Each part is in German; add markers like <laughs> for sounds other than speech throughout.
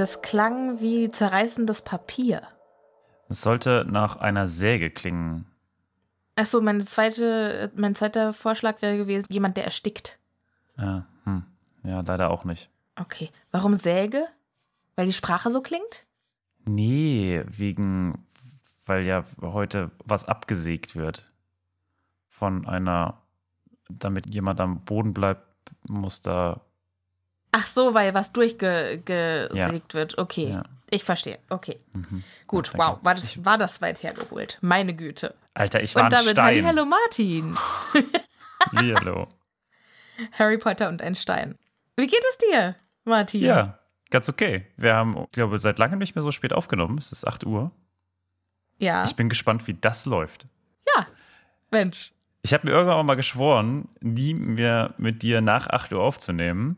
Das klang wie zerreißendes Papier. Es sollte nach einer Säge klingen. Achso, meine zweite, mein zweiter Vorschlag wäre gewesen, jemand, der erstickt. Ja, hm. ja, leider auch nicht. Okay. Warum Säge? Weil die Sprache so klingt? Nee, wegen, weil ja heute was abgesägt wird. Von einer, damit jemand am Boden bleibt, muss da. Ach so, weil was durchgesägt Ja. wird. Okay. Ja. Ich verstehe. Okay. Mhm. Gut, wow. War das, war das weit hergeholt? Meine Güte. Alter, ich war Und ein damit Stein. hallo Martin. <laughs> Hallo. Harry Potter und ein Stein. Wie geht es dir, Martin? Ja, ganz okay. Wir haben, ich glaube, seit langem nicht mehr so spät aufgenommen. Es ist 8 Uhr. Ja. Ich bin gespannt, wie das läuft. ja. Mensch. Ich habe mir irgendwann mal geschworen, nie mehr mit dir nach 8 Uhr aufzunehmen.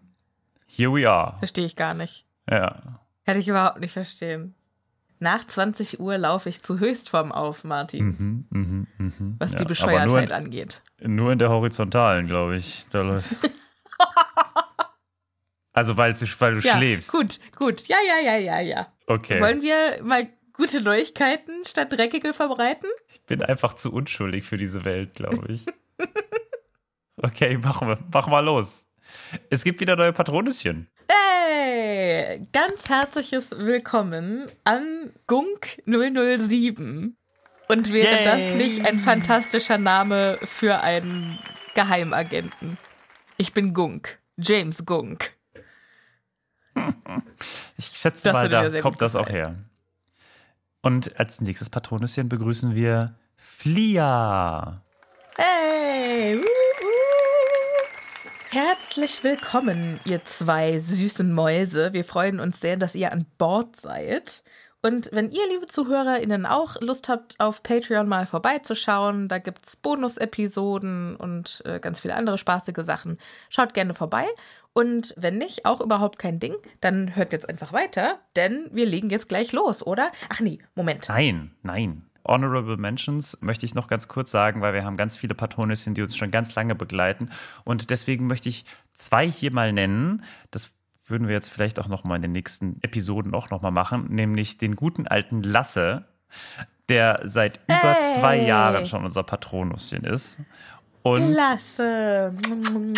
Here we are. Verstehe ich gar nicht. Ja. Hätte ich überhaupt nicht verstehen. Nach 20 Uhr laufe ich zu Höchstform auf, Martin, Mhm, mhm, mhm. was ja, die Bescheuertheit nur angeht. in, nur in der Horizontalen, glaube ich. Da läuft- <laughs> also, weil, du- weil du Ja, schläfst. gut, gut. Ja, ja, ja, ja, ja. Okay. Wollen wir mal gute Neuigkeiten statt dreckige verbreiten? Ich bin einfach zu unschuldig für diese Welt, glaube ich. <laughs> okay, mach, mal- mach mal los. Es gibt wieder neue Patronüschen. Hey, ganz herzliches Willkommen an Gunk 007. Und wäre Yay. das nicht ein fantastischer Name für einen Geheimagenten? Ich bin Gunk, James Gunk. <laughs> Ich schätze Das mal, da kommt das auch her. Und als nächstes Patronüschen begrüßen wir Flia. Hey! Uh. Herzlich willkommen, ihr zwei süßen Mäuse. Wir freuen uns sehr, dass ihr an Bord seid. Und wenn ihr, liebe ZuhörerInnen, auch Lust habt, auf Patreon mal vorbeizuschauen, da gibt's Bonus-Episoden und äh, ganz viele andere spaßige Sachen, schaut gerne vorbei. Und wenn nicht, auch überhaupt kein Ding, dann hört jetzt einfach weiter, denn wir legen jetzt gleich los, oder? Ach nee, Moment. Nein, nein. Honorable Mentions möchte ich noch ganz kurz sagen, weil wir haben ganz viele Patronüschen, die uns schon ganz lange begleiten. Und deswegen möchte ich zwei hier mal nennen. Das würden wir jetzt vielleicht auch noch mal in den nächsten Episoden auch noch mal machen, nämlich den guten alten Lasse, der seit über Hey. zwei Jahren schon unser Patronüschen ist. Und Klasse.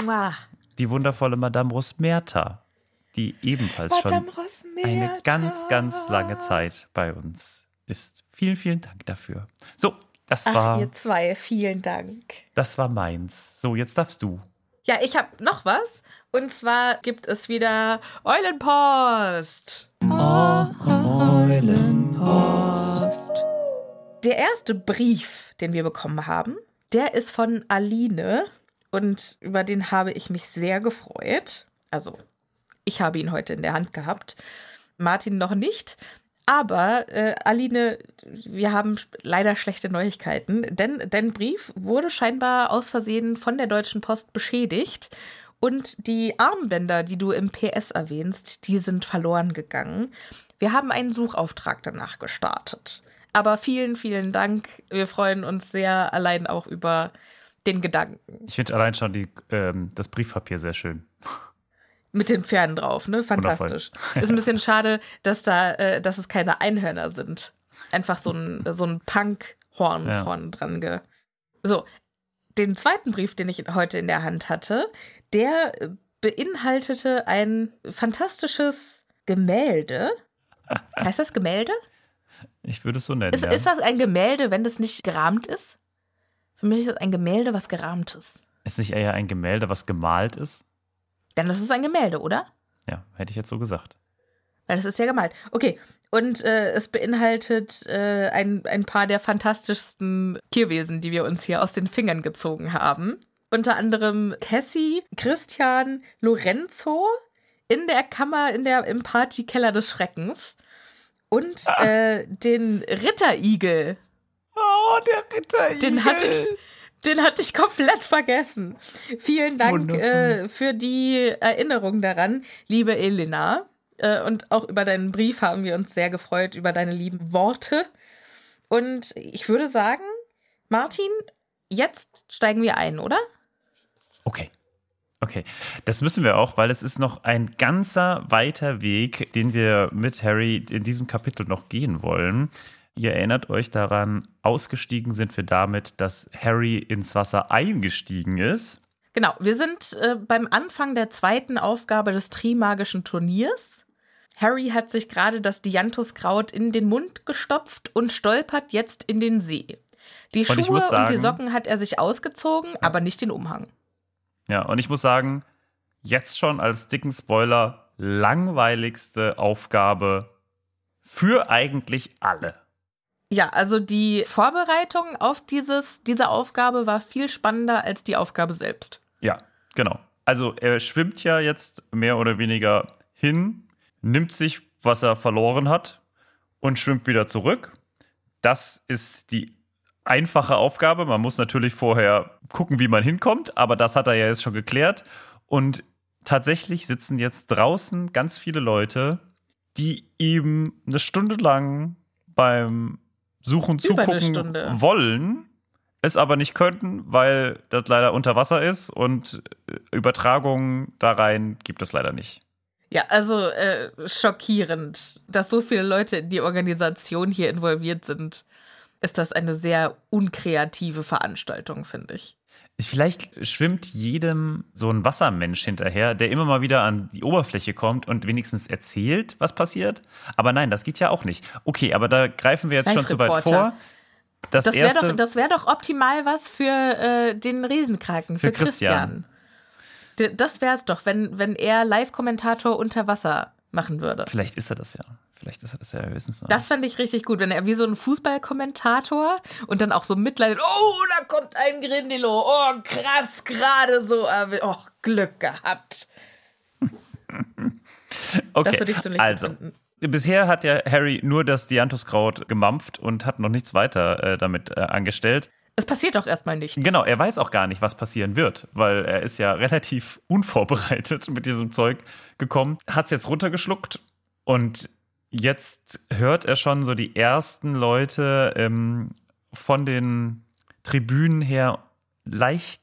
Mua. die wundervolle Madame Rosmerta, die ebenfalls Madame schon Rosmerta. eine ganz, ganz lange Zeit bei uns ist. Vielen, vielen Dank dafür. So, das Ach, war, ihr zwei, vielen Dank. das war meins. So, jetzt darfst du. Ja, ich habe noch was. Und zwar gibt es wieder Eulenpost. Eulenpost. Der erste Brief, den wir bekommen haben, der ist von Aline. Und über den habe ich mich sehr gefreut. Also, ich habe ihn heute in der Hand gehabt. Martin noch nicht. Aber äh, Aline, wir haben leider schlechte Neuigkeiten, denn dein Brief wurde scheinbar aus Versehen von der Deutschen Post beschädigt und die Armbänder, die du im PS erwähnst, die sind verloren gegangen. Wir haben einen Suchauftrag danach gestartet. Aber vielen, vielen Dank. Wir freuen uns sehr allein auch über den Gedanken. Ich finde allein schon die, ähm, das Briefpapier sehr schön. Mit den Pferden drauf, ne? Fantastisch. Ist ein bisschen schade, dass da, äh, dass es keine Einhörner sind. Einfach so ein, so ein Punk-Horn Ja. vorne dran. Ge so, den zweiten Brief, den ich heute in der Hand hatte, der beinhaltete ein fantastisches Gemälde. <laughs> Heißt das Gemälde? Ich würde es so nennen. Ist, ja. ist das ein Gemälde, wenn das nicht gerahmt ist? Für mich ist das ein Gemälde, was gerahmt ist. Ist nicht eher ein Gemälde, was gemalt ist? Denn das ist ein Gemälde, oder? Ja, hätte ich jetzt so gesagt. Weil das ist ja gemalt. Okay. Und äh, es beinhaltet äh, ein, ein paar der fantastischsten Tierwesen, die wir uns hier aus den Fingern gezogen haben. Unter anderem Cassie, Christian, Lorenzo in der Kammer, in der, im Partykeller des Schreckens. Und Ah. äh, den Ritterigel. Oh, der Ritter. Den hatte ich, den hatte ich komplett vergessen. Vielen Dank äh, für die Erinnerung daran, liebe Elena. Äh, und auch über deinen Brief haben wir uns sehr gefreut, über deine lieben Worte. Und ich würde sagen, Martin, jetzt steigen wir ein, oder? Okay. Okay, das müssen wir auch, weil es ist noch ein ganzer weiter Weg, den wir mit Harry in diesem Kapitel noch gehen wollen. Ihr erinnert euch daran, ausgestiegen sind wir damit, dass Harry ins Wasser eingestiegen ist. Genau, wir sind äh, beim Anfang der zweiten Aufgabe des Trimagischen Turniers. Harry hat sich gerade das Dianthuskraut in den Mund gestopft und stolpert jetzt in den See. Die Und Schuhe muss und die sagen- Socken hat er sich ausgezogen, aber nicht den Umhang. Ja, und ich muss sagen, jetzt schon als dicken Spoiler, langweiligste Aufgabe für eigentlich alle. Ja, also die Vorbereitung auf dieses, diese Aufgabe war viel spannender als die Aufgabe selbst. Ja, genau. Also er schwimmt ja jetzt mehr oder weniger hin, nimmt sich, was er verloren hat und schwimmt wieder zurück. Das ist die einfache Aufgabe. Man muss natürlich vorher gucken, wie man hinkommt, aber das hat er ja jetzt schon geklärt. Und tatsächlich sitzen jetzt draußen ganz viele Leute, die ihm eine Stunde lang beim Suchen zugucken wollen, es aber nicht könnten, weil das leider unter Wasser ist und äh, Übertragungen da rein gibt es leider nicht. Ja, also äh, schockierend, dass so viele Leute in die Organisation hier involviert sind, ist das eine sehr unkreative Veranstaltung, finde ich. Vielleicht schwimmt jedem so ein Wassermensch hinterher, der immer mal wieder an die Oberfläche kommt und wenigstens erzählt, was passiert. Aber nein, das geht ja auch nicht. Okay, aber da greifen wir jetzt schon zu weit vor. Das, Das wäre doch, das wär doch optimal was für äh, den Riesenkraken, für, Für Christian. Christian. Das wäre es doch, wenn, wenn er Live-Kommentator unter Wasser machen würde. vielleicht ist er das ja. Vielleicht ist er das ja, wir wissen es noch. Das fände ich richtig gut, wenn er wie so ein Fußballkommentator und dann auch so mitleidet. Oh, da kommt ein Grindelow. Oh, krass, gerade so. erwi- Oh, Glück gehabt. <laughs> okay, also. finden. Bisher hat ja Harry nur das Dianthuskraut gemampft und hat noch nichts weiter äh, damit äh, angestellt. Es passiert doch erstmal nichts. Genau, er weiß auch gar nicht, was passieren wird, weil er ist ja relativ <laughs> unvorbereitet mit diesem Zeug gekommen, hat es jetzt runtergeschluckt und jetzt hört er schon so die ersten Leute ähm, von den Tribünen her leicht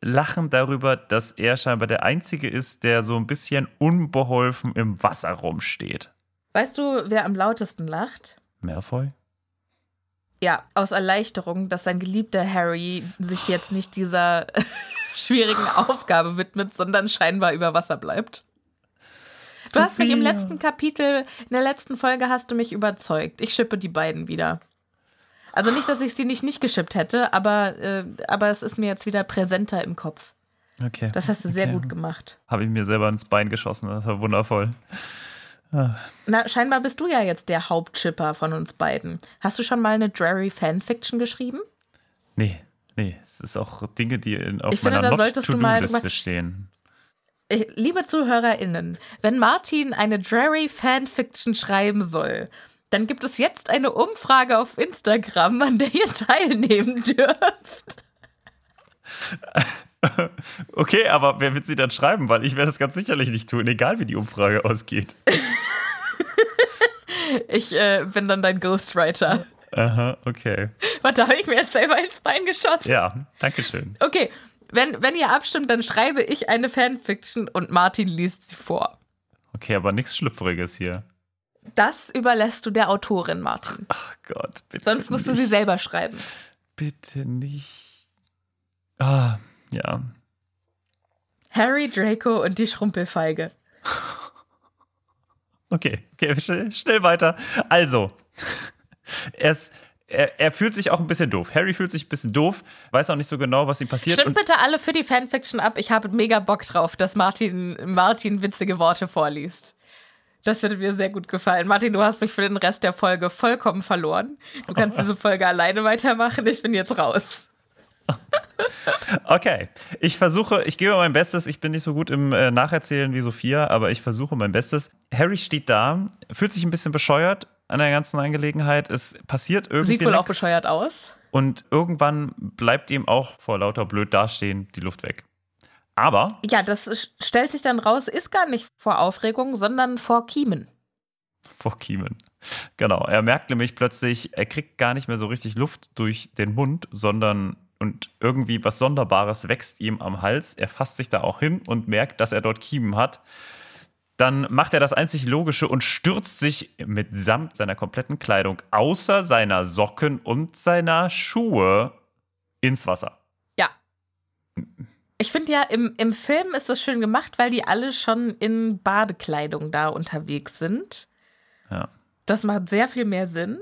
lachen darüber, dass er scheinbar der Einzige ist, der so ein bisschen unbeholfen im Wasser rumsteht. Weißt du, wer am lautesten lacht? Malfoy? Ja, aus Erleichterung, dass sein geliebter Harry sich jetzt nicht dieser <laughs> schwierigen Aufgabe widmet, sondern scheinbar über Wasser bleibt. Du hast mich im letzten Kapitel, in der letzten Folge hast du mich überzeugt. Ich schippe die beiden wieder. Also nicht, dass ich sie nicht nicht geschippt hätte, aber, äh, aber es ist mir jetzt wieder präsenter im Kopf. Okay. Das hast du sehr Okay. gut gemacht. Habe ich mir selber ins Bein geschossen, das war wundervoll. Na, scheinbar bist du ja jetzt der Hauptchipper von uns beiden. Hast du schon mal eine Drary Fanfiction geschrieben? Nee, nee, es ist auch Dinge, die in, auf Ich finde, meiner da solltest du mal stehen. Liebe ZuhörerInnen, wenn Martin eine Drary Fanfiction schreiben soll, dann gibt es jetzt eine Umfrage auf Instagram, an der ihr teilnehmen <laughs> dürft. Okay, aber wer wird sie dann schreiben? Weil ich werde es ganz sicherlich nicht tun, egal wie die Umfrage ausgeht. <laughs> Ich äh, bin dann dein Ghostwriter. Aha, okay. Warte, habe ich mir jetzt selber ins Bein geschossen? Ja, danke schön. Okay, wenn, wenn ihr abstimmt, dann schreibe ich eine Fanfiction und Martin liest sie vor. Okay, aber nichts Schlüpfriges hier. Das überlässt du der Autorin, Martin. Ach Gott, bitte. Sonst musst du nicht. sie selber schreiben. Bitte nicht. Ah, ja. Harry, Draco und die Schrumpelfeige. <laughs> Okay, okay, schnell, schnell weiter. Also, <laughs> er, ist, er, er, fühlt sich auch ein bisschen doof. Harry fühlt sich ein bisschen doof, weiß auch nicht so genau, was ihm passiert. Stimmt bitte alle für die Fanfiction ab. Ich habe mega Bock drauf, dass Martin, Martin witzige Worte vorliest. Das würde mir sehr gut gefallen. Martin, du hast mich für den Rest der Folge vollkommen verloren. Du kannst diese Folge <laughs> alleine weitermachen. Ich bin jetzt raus. <laughs> Okay, ich versuche, ich gebe mein Bestes. Ich bin nicht so gut im äh, Nacherzählen wie Sophia, aber ich versuche mein Bestes. Harry steht da, fühlt sich ein bisschen bescheuert an der ganzen Angelegenheit. Es passiert irgendwie. Sieht wohl nix. auch bescheuert aus. Und irgendwann bleibt ihm auch vor lauter blöd dastehen die Luft weg. Aber. Ja, das stellt sich dann raus, ist gar nicht vor Aufregung, sondern vor Kiemen. Vor Kiemen. Genau. Er merkt nämlich plötzlich, er kriegt gar nicht mehr so richtig Luft durch den Mund, sondern und irgendwie was Sonderbares wächst ihm am Hals. Er fasst sich da auch hin und merkt, dass er dort Kiemen hat. Dann macht er das einzig Logische und stürzt sich mitsamt seiner kompletten Kleidung, außer seiner Socken und seiner Schuhe, ins Wasser. Ja. Ich finde ja, im, im Film ist das schön gemacht, weil die alle schon in Badekleidung da unterwegs sind. Ja. Das macht sehr viel mehr Sinn.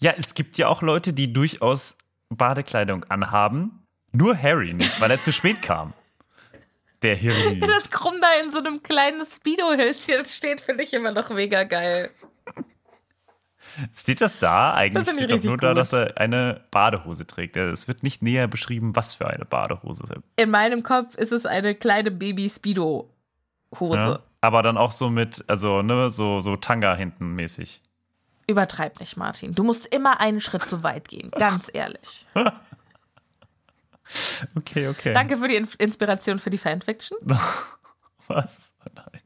Ja, es gibt ja auch Leute, die durchaus Badekleidung anhaben. Nur Harry nicht, weil er zu spät kam. <laughs> Der Harry. <laughs> Ja, das Krumm da in so einem kleinen Speedo-Höschen steht, finde ich immer noch mega geil. Steht das da? Eigentlich das steht doch nur gut. da, dass er eine Badehose trägt. Es wird nicht näher beschrieben, was für eine Badehose es ist. In meinem Kopf ist es eine kleine Baby-Speedo-Hose. Ja, aber dann auch so mit, also, ne, so, so Tanga hinten mäßig. Übertreib nicht, Martin. Du musst immer einen Schritt zu weit gehen, ganz <laughs> ehrlich. <laughs> okay, okay. Danke für die Inspiration für die Fanfiction. <laughs> Was? Nein.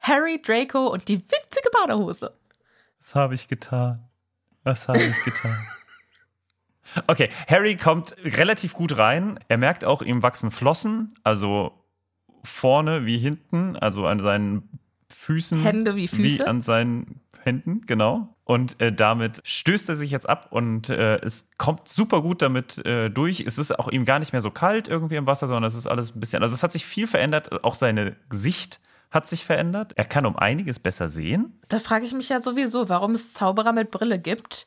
Harry, Draco und die winzige Badehose. Was habe ich getan? Was habe ich getan? Okay, Harry kommt relativ gut rein. Er merkt auch, ihm wachsen Flossen, also vorne wie hinten, also an seinen Füßen. Hände wie Füße. Wie an seinen Händen, genau. Und äh, damit stößt er sich jetzt ab und äh, es kommt super gut damit äh, durch. Es ist auch ihm gar nicht mehr so kalt irgendwie im Wasser, sondern es ist alles ein bisschen, also es hat sich viel verändert. Auch seine Gesicht hat sich verändert. Er kann um einiges besser sehen. Da frage ich mich ja sowieso, warum es Zauberer mit Brille gibt.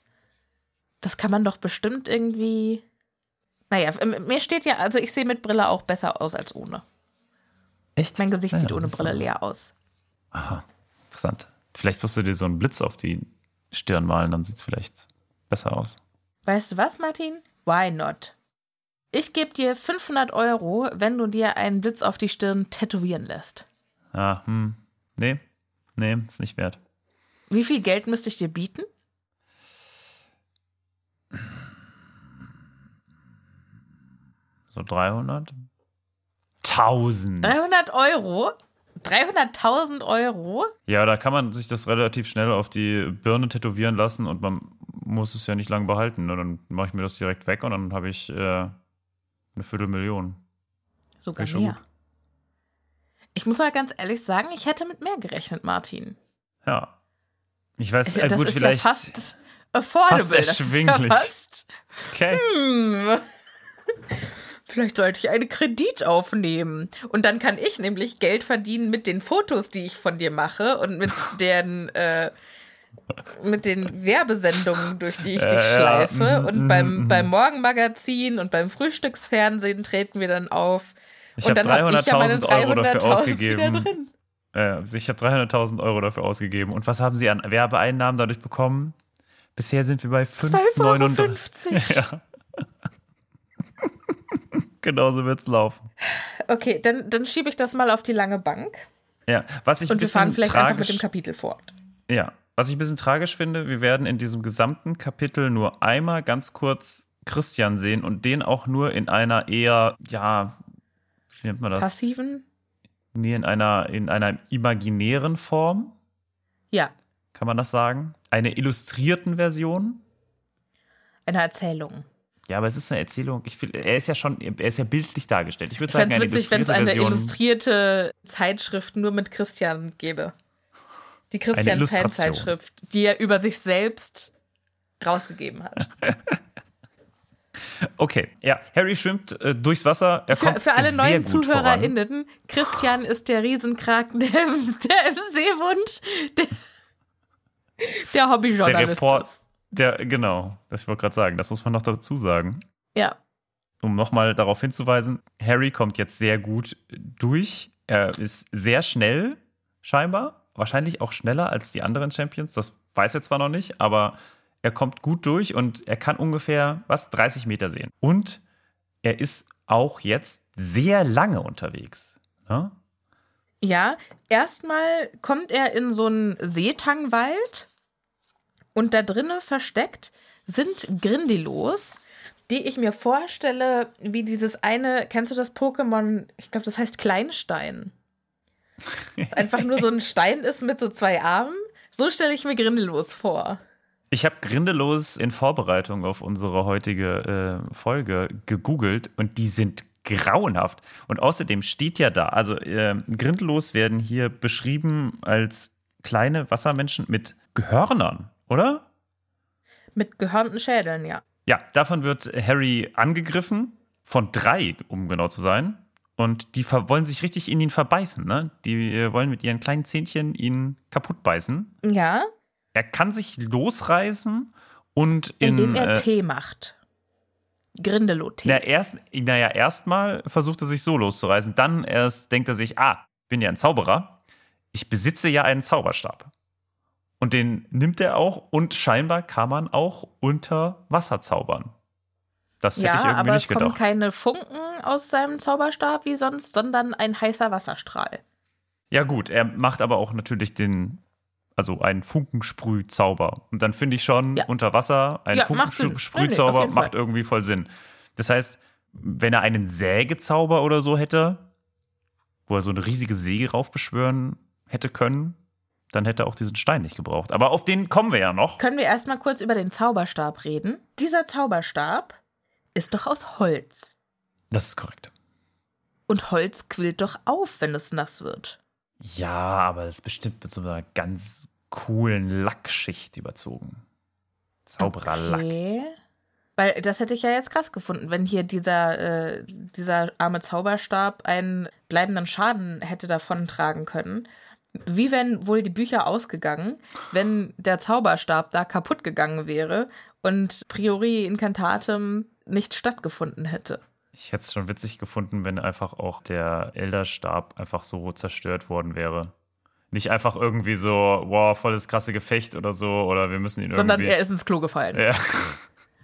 Das kann man doch bestimmt irgendwie. Naja, mir steht ja, also ich sehe mit Brille auch besser aus als ohne. Echt? Mein Gesicht ja, sieht ohne Brille leer aus. Aha, interessant. Vielleicht wirst du dir so einen Blitz auf die Stirn malen, dann sieht es vielleicht besser aus. Weißt du was, Martin? Why not? Ich gebe dir 500 Euro, wenn du dir einen Blitz auf die Stirn tätowieren lässt. Ah, hm. Nee, nee, ist nicht wert. Wie viel Geld müsste ich dir bieten? So 300? 1000. 300 Euro? 300.000 Euro? Ja, da kann man sich das relativ schnell auf die Birne tätowieren lassen und man muss es ja nicht lange behalten. Ne? Dann mache ich mir das direkt weg und dann habe ich äh, eine Viertelmillion. Sogar mehr. Gut. Ich muss mal ganz ehrlich sagen, ich hätte mit mehr gerechnet, Martin. Ja. Ich weiß, äh, das gut, vielleicht. Ja fast affordable. Fast erschwinglich. Das ist ja fast, okay. Hm. Vielleicht sollte ich einen Kredit aufnehmen. Und dann kann ich nämlich Geld verdienen mit den Fotos, die ich von dir mache und mit <laughs> den, äh, mit den Werbesendungen, durch die ich dich äh, schleife. Ja. Und mm, beim, mm. beim Morgenmagazin und beim Frühstücksfernsehen treten wir dann auf. Ich habe 300.000 hab Euro dafür ausgegeben. Äh, ich habe 300.000 Euro dafür ausgegeben. Und was haben Sie an Werbeeinnahmen dadurch bekommen? Bisher sind wir bei 5,39 <laughs> Ja. Genauso wird es laufen. Okay, dann, dann schiebe ich das mal auf die lange Bank. Ja, was ich Und wir fahren vielleicht tragisch, einfach mit dem Kapitel fort. Ja, was ich ein bisschen tragisch finde, wir werden in diesem gesamten Kapitel nur einmal ganz kurz Christian sehen und den auch nur in einer eher, ja, wie nennt man das? Passiven? Nee, in einer, in einer imaginären Form. Ja. Kann man das sagen? Eine illustrierten Version? Eine Erzählung. Ja, aber es ist eine Erzählung. Ich will, er ist ja schon, er ist ja bildlich dargestellt. Ich würde sagen, eine witzig, wenn es eine illustrierte Zeitschrift nur mit Christian gäbe. Die Christian-Fan-Zeitschrift, die er über sich selbst rausgegeben hat. <laughs> Okay, ja, Harry schwimmt äh, durchs Wasser. Er Für, kommt für alle sehr neuen. ZuhörerInnen, Christian ist der Riesenkraken, der, <laughs> der im Seewund, der, der Der Hobbyjournalist Report, ist. Der, genau, das wollte ich gerade sagen, das muss man noch dazu sagen. Ja. um nochmal darauf hinzuweisen, Harry kommt jetzt sehr gut durch. Er ist sehr schnell, scheinbar. Wahrscheinlich auch schneller als die anderen Champions. Das weiß er zwar noch nicht, aber er kommt gut durch und er kann ungefähr, was, 30 Meter sehen. Und er ist auch jetzt sehr lange unterwegs. Ne? Ja, erstmal kommt er in so einen Seetangwald und da drinnen versteckt sind Grindylos, die ich mir vorstelle, wie dieses eine, kennst du das Pokémon? Ich glaube, das heißt Kleinstein. <laughs> Einfach nur so ein Stein ist mit so zwei Armen. So stelle ich mir Grindylos vor. Ich habe Grindelos in Vorbereitung auf unsere heutige äh, Folge gegoogelt und die sind grauenhaft. Und außerdem steht ja da, also äh, Grindelos werden hier beschrieben als kleine Wassermenschen mit Gehörnern, oder? Mit gehörnten Schädeln, ja. Ja, davon wird Harry angegriffen, von drei, um genau zu sein. Und die wollen sich richtig in ihn verbeißen, ne? Die äh, wollen mit ihren kleinen Zähnchen ihn kaputt beißen. Ja, Er kann sich losreißen und in. indem er äh, Tee macht. Grindelow-Tee. Na, erst, naja, erstmal versucht er sich so loszureißen. Dann erst denkt er sich, ah, ich bin ja ein Zauberer. Ich besitze ja einen Zauberstab. Und den nimmt er auch und scheinbar kann man auch unter Wasser zaubern. Das hätte ich Ja, irgendwie aber nicht es kommen gedacht. keine Funken aus seinem Zauberstab wie sonst, sondern ein heißer Wasserstrahl. Ja, gut, er macht aber auch natürlich den, also einen Funkensprühzauber. Und dann finde ich schon, Ja. unter Wasser ein Ja, macht. Nee, Funkensprühzauber macht Fall. irgendwie voll Sinn. Das heißt, wenn er einen Sägezauber oder so hätte, wo er so eine riesige Säge raufbeschwören hätte können, dann hätte er auch diesen Stein nicht gebraucht. Aber auf den kommen wir ja noch. Können wir erstmal kurz über den Zauberstab reden? Dieser Zauberstab ist doch aus Holz. Das ist korrekt. Und Holz quillt doch auf, wenn es nass wird. Ja, aber das ist bestimmt mit so einer ganz coolen Lackschicht überzogen. Zaubererlack. Okay. Weil das hätte ich ja jetzt krass gefunden, wenn hier dieser, äh, dieser arme Zauberstab einen bleibenden Schaden hätte davontragen können. Wie wären wohl die Bücher ausgegangen, wenn der Zauberstab da kaputt gegangen wäre und Priori Incantatem nicht stattgefunden hätte? Ich hätte es schon witzig gefunden, wenn einfach auch der Elderstab einfach so zerstört worden wäre. Nicht einfach irgendwie so, wow, volles krasse Gefecht oder so, oder wir müssen ihn Sondern irgendwie. er ist ins Klo gefallen. ja.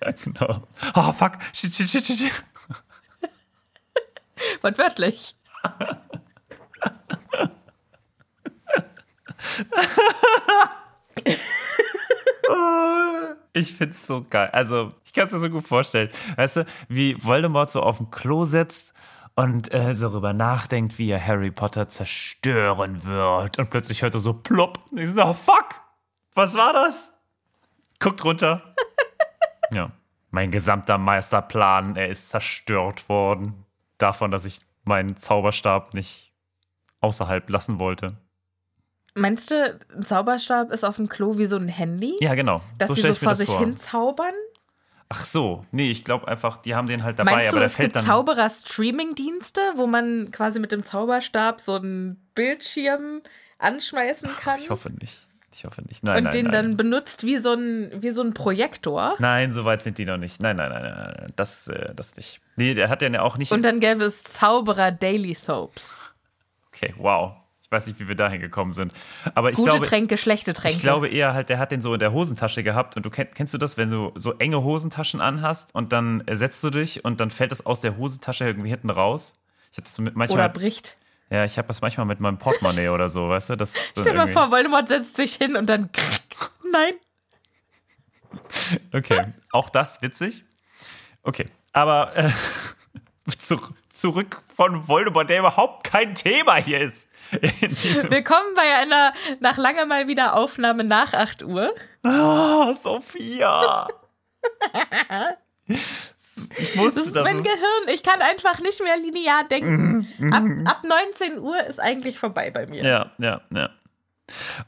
<laughs> genau. Oh, fuck. Shit, shit, shit, shit, shit. Wortwörtlich. <laughs> <laughs> Ich find's so geil. Also, ich kann es mir so gut vorstellen. Weißt du, wie Voldemort so auf dem Klo sitzt und äh, so darüber nachdenkt, wie er Harry Potter zerstören wird. Und plötzlich hört er so plopp. Und ich so, oh, fuck! Was war das? Guckt runter. <laughs> ja. Mein gesamter Meisterplan, er ist zerstört worden. Davon, dass ich meinen Zauberstab nicht außerhalb lassen wollte. Meinst du, ein Zauberstab ist auf dem Klo wie so ein Handy? Ja, genau. Dass so die so vor sich vor. hin zaubern? Ach so, nee, ich glaube einfach, die haben den halt dabei, Meinst aber du, der es fällt gibt dann. Zauberer-Streaming-Dienste, wo man quasi mit dem Zauberstab so einen Bildschirm anschmeißen kann Ich hoffe nicht. Ich hoffe nicht. Nein, und nein, den nein. dann benutzt wie so ein, wie so ein Projektor? Nein, so weit sind die noch nicht. Nein, nein, nein, nein. Das, äh, das nicht. Nee, der hat den ja auch nicht. Und dann gäbe es Zauberer-Daily Soaps. okay, wow. Ich weiß nicht, wie wir dahin gekommen sind. Aber ich Gute glaube, Tränke, schlechte Tränke. ich glaube eher halt, der hat den so in der Hosentasche gehabt. Und du kennst, kennst du das, wenn du so enge Hosentaschen anhast und dann setzt du dich und dann fällt es aus der Hosentasche irgendwie hinten raus? Ich hatte so mit manchmal. Oder bricht. ja, ich habe das manchmal mit meinem Portemonnaie oder so, weißt du? Das, <laughs> Stell dir mal vor, Voldemort setzt sich hin und dann. <laughs> Nein. Okay, auch das witzig. Okay, aber äh, <laughs> zu, zurück von Voldemort, der überhaupt kein Thema hier ist. Willkommen bei einer nach langer mal wieder Aufnahme nach 8 Uhr. oh, Sophia. Ich wusste, Das ist dass mein es, Gehirn. Ich kann einfach nicht mehr linear denken. Ab, ab 19 Uhr ist eigentlich vorbei bei mir. Ja, ja, ja.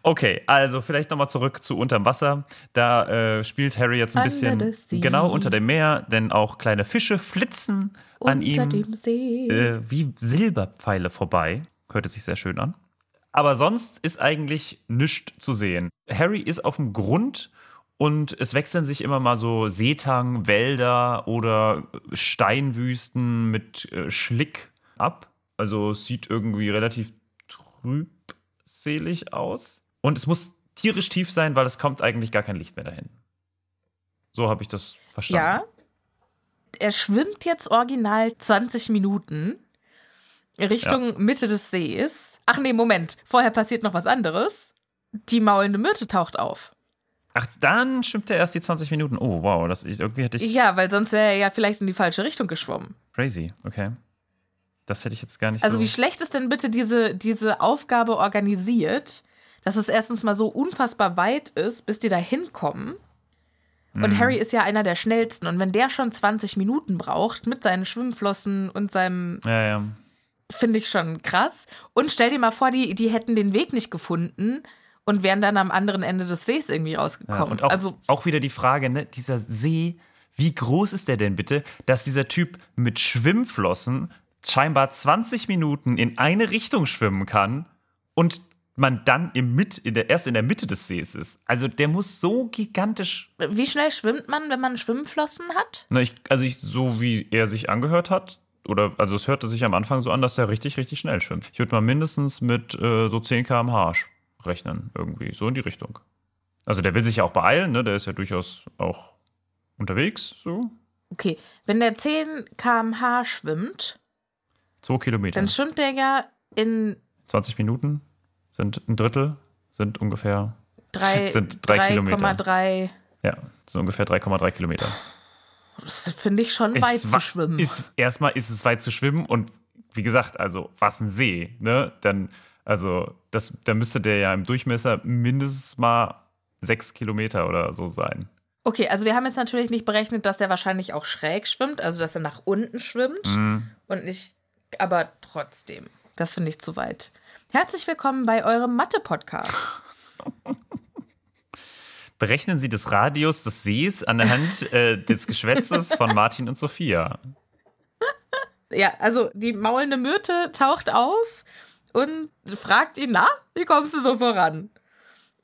Okay, also vielleicht nochmal zurück zu Unterm Wasser. Da äh, spielt Harry jetzt ein Under bisschen genau unter dem Meer, denn auch kleine Fische flitzen an Unter ihm dem See. äh, wie Silberpfeile vorbei. Hörte sich sehr schön an. Aber sonst ist eigentlich nichts zu sehen. Harry ist auf dem Grund und es wechseln sich immer mal so Seetang, Wälder oder Steinwüsten mit äh, Schlick ab. Also es sieht irgendwie relativ trübselig aus. Und es muss tierisch tief sein, weil es kommt eigentlich gar kein Licht mehr dahin. So habe ich das verstanden. Ja. Er schwimmt jetzt original 20 Minuten Richtung Mitte des Sees. Ach nee, Moment. Vorher passiert noch was anderes. Die maulende Myrte taucht auf. Ach, dann stimmt er erst die 20 Minuten. Oh, wow, das ist, irgendwie hätte ich. Ja, weil sonst wäre er ja vielleicht in die falsche Richtung geschwommen. Crazy, okay. Das hätte ich jetzt gar nicht Also so. wie schlecht ist denn bitte diese, diese Aufgabe organisiert, dass es erstens mal so unfassbar weit ist, bis die da hinkommen. Und Mhm. Harry ist ja einer der schnellsten. Und wenn der schon 20 Minuten braucht mit seinen Schwimmflossen und seinem, ja, ja. finde ich schon krass. Und stell dir mal vor, die, die hätten den Weg nicht gefunden und wären dann am anderen Ende des Sees irgendwie ja. rausgekommen. Und auch, also auch wieder die Frage, ne, dieser See, wie groß ist der denn bitte, dass dieser Typ mit Schwimmflossen scheinbar 20 Minuten in eine Richtung schwimmen kann und man dann im Mit, in der, erst in der Mitte des Sees ist. Also der muss so gigantisch. wie schnell schwimmt man, wenn man Schwimmflossen hat? Na, ich, also ich, so wie er sich angehört hat, oder also es hörte sich am Anfang so an, dass er richtig, richtig schnell schwimmt. Ich würde mal mindestens mit äh, so 10 km/h rechnen, irgendwie, so in die Richtung. Also der will sich ja auch beeilen, ne? Der ist ja durchaus auch unterwegs, so. Okay, wenn der 10 km/h schwimmt, Zwei Kilometer. dann schwimmt der ja in 20 Minuten sind ein Drittel, sind ungefähr, drei- <laughs> Sind drei Kilometer. 3,3. ja, sind ungefähr 3,3 Kilometer. Das finde ich schon weit wa- zu schwimmen. Ist, erstmal ist es weit zu schwimmen und wie gesagt, also was ein See, ne? Dann, also, das, da müsste der ja im Durchmesser mindestens mal sechs Kilometer oder so sein. okay, also wir haben jetzt natürlich nicht berechnet, dass er wahrscheinlich auch schräg schwimmt, also dass er nach unten schwimmt Mhm. und nicht, aber trotzdem. Das finde ich zu weit. Herzlich willkommen bei eurem Mathe-Podcast. <laughs> Berechnen Sie des Radius des Sees anhand äh, des Geschwätzes von Martin und Sophia. Ja, also die maulende Myrte taucht auf und fragt ihn, na, wie kommst du so voran?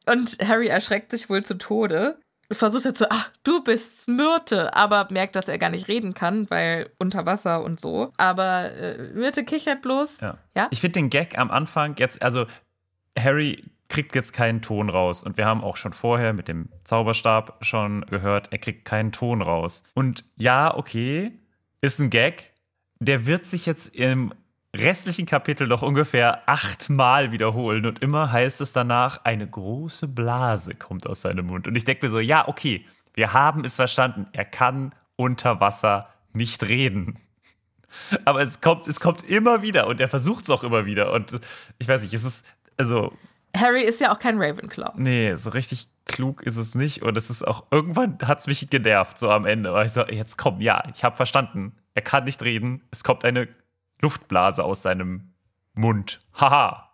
Und Harry erschreckt sich wohl zu Tode. Versucht jetzt so, ach, du bist Myrte, aber merkt, dass er gar nicht reden kann, weil unter Wasser und so. Aber äh, Myrte kichert bloß. Ja. Ja? Ich finde den Gag am Anfang jetzt, also Harry kriegt jetzt keinen Ton raus. Und wir haben auch schon vorher mit dem Zauberstab schon gehört, er kriegt keinen Ton raus. Und ja, okay, ist ein Gag. Der wird sich jetzt im restlichen Kapitel noch ungefähr achtmal wiederholen. Und immer heißt es danach, eine große Blase kommt aus seinem Mund. Und ich denke mir so, ja, okay, wir haben es verstanden. Er kann unter Wasser nicht reden. <laughs> Aber es kommt, es kommt immer wieder und er versucht es auch immer wieder. Und ich weiß nicht, es ist, also, Harry ist ja auch kein Ravenclaw. nee, so richtig klug ist es nicht. Und es ist auch, irgendwann hat es mich genervt, so am Ende. Weil ich so, jetzt komm, ja, ich habe verstanden. Er kann nicht reden. Es kommt eine Luftblase aus seinem Mund. Haha.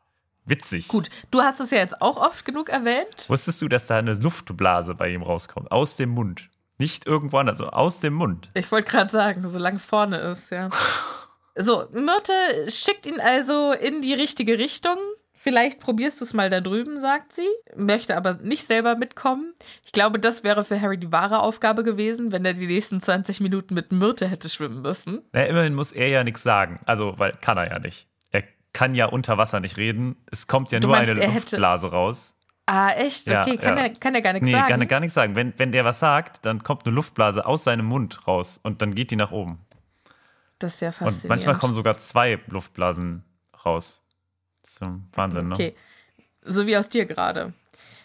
Witzig. Gut, du hast es ja jetzt auch oft genug erwähnt. Wusstest du, dass da eine Luftblase bei ihm rauskommt? Aus dem Mund. Nicht irgendwo anders, also aus dem Mund. Ich wollte gerade sagen, solange es vorne ist, ja. <laughs> So, Myrte schickt ihn also in die richtige Richtung. Vielleicht probierst du es mal da drüben, sagt sie. Möchte aber nicht selber mitkommen. Ich glaube, das wäre für Harry die wahre Aufgabe gewesen, wenn er die nächsten 20 Minuten mit Myrte hätte schwimmen müssen. Na, immerhin muss er ja nichts sagen. Also, weil kann er ja nicht. Er kann ja unter Wasser nicht reden. Es kommt ja Du nur meinst, eine Luftblase raus. Ah, echt? Ja, Okay, kann, ja. Er, kann er gar nichts Nee, sagen. kann er gar nichts sagen. Wenn, wenn der was sagt, dann kommt eine Luftblase aus seinem Mund raus und dann geht die nach oben. das ist ja Und faszinierend. manchmal kommen sogar zwei Luftblasen raus. So Wahnsinn, ne? Okay. So wie aus dir gerade.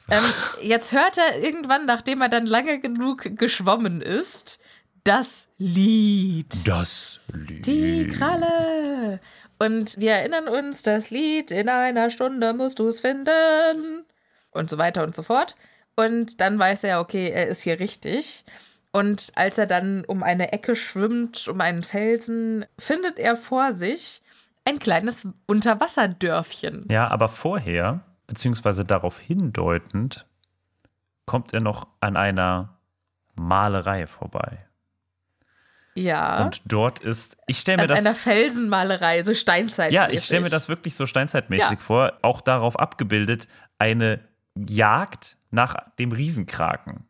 Ähm, <laughs> jetzt hört er irgendwann, nachdem er dann lange genug geschwommen ist, das Lied. Das Lied. Die Kralle. Und wir erinnern uns, das Lied, in einer Stunde musst du es finden. Und so weiter und so fort. Und dann weiß er, okay, er ist hier richtig. Und als er dann um eine Ecke schwimmt, um einen Felsen, findet er vor sich ein kleines Unterwasserdörfchen. Ja, aber vorher beziehungsweise darauf hindeutend, kommt er noch an einer Malerei vorbei. Ja. Und dort ist, ich stelle mir an das. einer Felsenmalerei, so Steinzeit. Ja, ich stelle mir das wirklich so steinzeitmäßig Ja. vor, auch darauf abgebildet, eine Jagd nach dem Riesenkraken.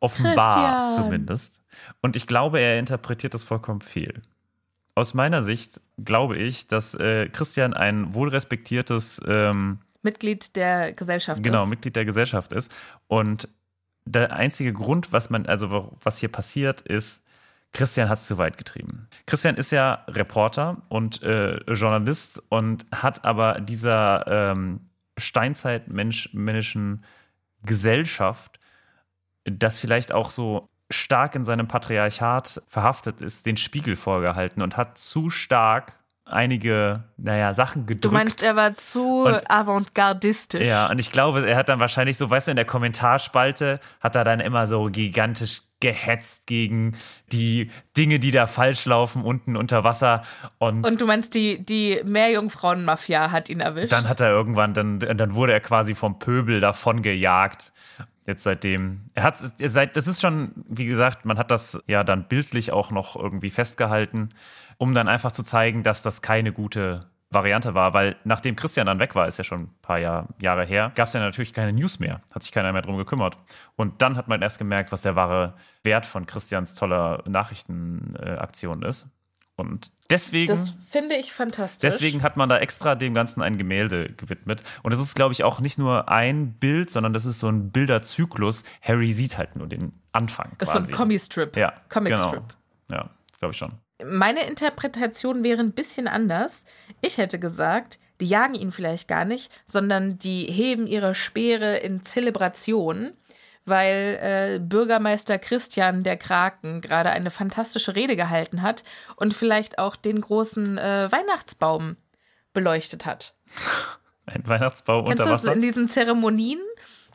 Offenbar Christian. zumindest. Und ich glaube, er interpretiert das vollkommen fehl. Aus meiner Sicht glaube ich, dass äh, Christian ein wohlrespektiertes ähm, Mitglied der Gesellschaft. genau, ist. Mitglied der Gesellschaft ist. Und der einzige Grund, was man, also was hier passiert, ist, Christian hat es zu weit getrieben. Christian ist ja Reporter und äh, Journalist und hat aber dieser ähm, steinzeitmännischen Gesellschaft, das vielleicht auch so stark in seinem Patriarchat verhaftet ist, den Spiegel vorgehalten und hat zu stark einige, naja, Sachen gedrückt. Du meinst, er war zu Und- avantgardistisch. Ja, und ich glaube, er hat dann wahrscheinlich so, weißt du, in der Kommentarspalte hat er dann immer so gigantisch gehetzt gegen die Dinge, die da falsch laufen unten unter Wasser. Und, Und du meinst, die, die Meerjungfrauen-Mafia hat ihn erwischt? dann hat er irgendwann, dann, dann wurde er quasi vom Pöbel davon gejagt. Jetzt seitdem. Er hat seit, das ist schon, wie gesagt, man hat das ja dann bildlich auch noch irgendwie festgehalten, um dann einfach zu zeigen, dass das keine gute Variante war, weil nachdem Christian dann weg war, ist ja schon ein paar Jahr, Jahre her, gab es ja natürlich keine News mehr, hat sich keiner mehr drum gekümmert. Und dann hat man erst gemerkt, was der wahre Wert von Christians toller Nachrichtenaktion ist. Und deswegen. das finde ich fantastisch. Deswegen hat man da extra dem Ganzen ein Gemälde gewidmet. Und es ist, glaube ich, auch nicht nur ein Bild, sondern das ist so ein Bilderzyklus. Harry sieht halt nur den Anfang. Das ist so quasi. ein Comic-Strip. Ja, Comic-Strip. genau. Ja, glaube ich schon. Meine Interpretation wäre ein bisschen anders. Ich hätte gesagt, die jagen ihn vielleicht gar nicht, sondern die heben ihre Speere in Zelebration, weil äh, Bürgermeister Christian der Kraken gerade eine fantastische Rede gehalten hat und vielleicht auch den großen äh, Weihnachtsbaum beleuchtet hat. <laughs> Ein Weihnachtsbaum Kennst unter du das Wasser. in diesen Zeremonien,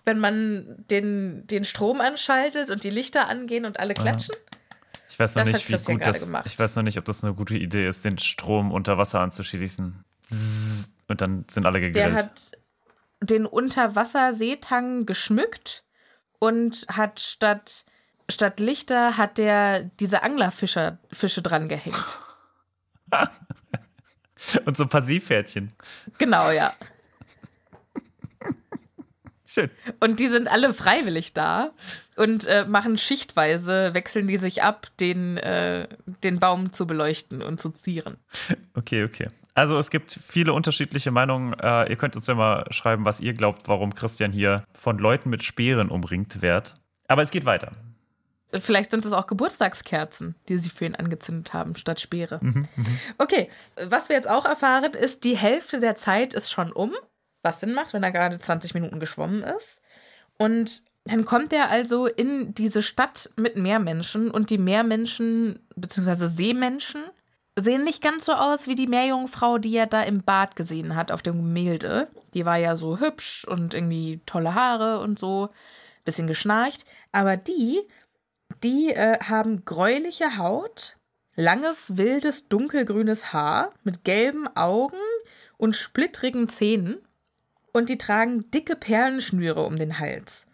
wenn man den, den Strom anschaltet und die Lichter angehen und alle klatschen? Ich weiß noch Das nicht, wie gut das. gemacht. Ich weiß noch nicht, ob das eine gute Idee ist, den Strom unter Wasser anzuschließen. Zzz, Und dann sind alle gegrillt. Der hat den Unterwasserseetang geschmückt und hat statt, statt Lichter hat der diese Anglerfische Fische dran gehängt. <laughs> Und so ein paar Seepferdchen. Genau, ja. Schön. Und die sind alle freiwillig da und äh, machen schichtweise, wechseln die sich ab, den, äh, den Baum zu beleuchten und zu zieren. Okay, okay. Also es gibt viele unterschiedliche Meinungen. Äh, ihr könnt uns ja mal schreiben, was ihr glaubt, warum Christian hier von Leuten mit Speeren umringt wird. Aber es geht weiter. Vielleicht sind es auch Geburtstagskerzen, die sie für ihn angezündet haben, statt Speere. Okay, was wir jetzt auch erfahren, ist, die Hälfte der Zeit ist schon um. Was Sinn macht, wenn er gerade 20 Minuten geschwommen ist. Und dann kommt er also in diese Stadt mit Meermenschen und die Meermenschen, beziehungsweise Seemenschen, sehen nicht ganz so aus wie die Meerjungfrau, die er da im Bad gesehen hat auf dem Gemälde. Die war ja so hübsch und irgendwie tolle Haare und so, bisschen geschnarcht. Aber die, die äh, haben gräuliche Haut, langes, wildes, dunkelgrünes Haar mit gelben Augen und splittrigen Zähnen. Und die tragen dicke Perlenschnüre um den Hals.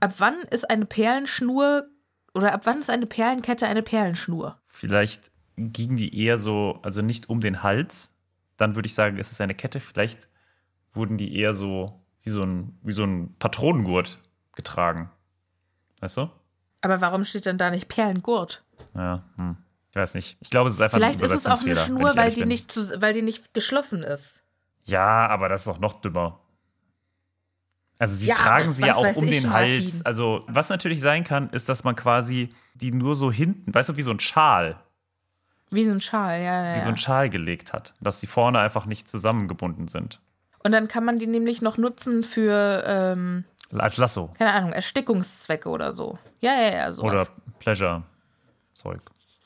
Ab wann ist eine Perlenschnur oder ab wann ist eine Perlenkette eine Perlenschnur? Vielleicht ging die eher so, also nicht um den Hals. Dann würde ich sagen, es ist eine Kette. Vielleicht wurden die eher so wie so ein, wie so ein Patronengurt getragen. Weißt du? Aber warum steht denn da nicht Perlengurt? Ja, hm. ich weiß nicht. Ich glaube, es ist einfach Vielleicht ein ist es auch eine Schnur, weil die, bin. nicht zu, weil die nicht geschlossen ist. Ja, aber das ist auch noch dümmer. Also sie Ja, tragen sie ja auch um den Martin. Hals. Also was natürlich sein kann, ist, dass man quasi die nur so hinten, weißt du, wie so ein Schal, Wie so ein Schal, ja, ja. wie so ein Schal gelegt hat, dass die vorne einfach nicht zusammengebunden sind. Und dann kann man die nämlich noch nutzen für, ähm, Als Lasso keine Ahnung, Erstickungszwecke oder so. Ja, ja, ja, sowas. oder Pleasure-Zeug.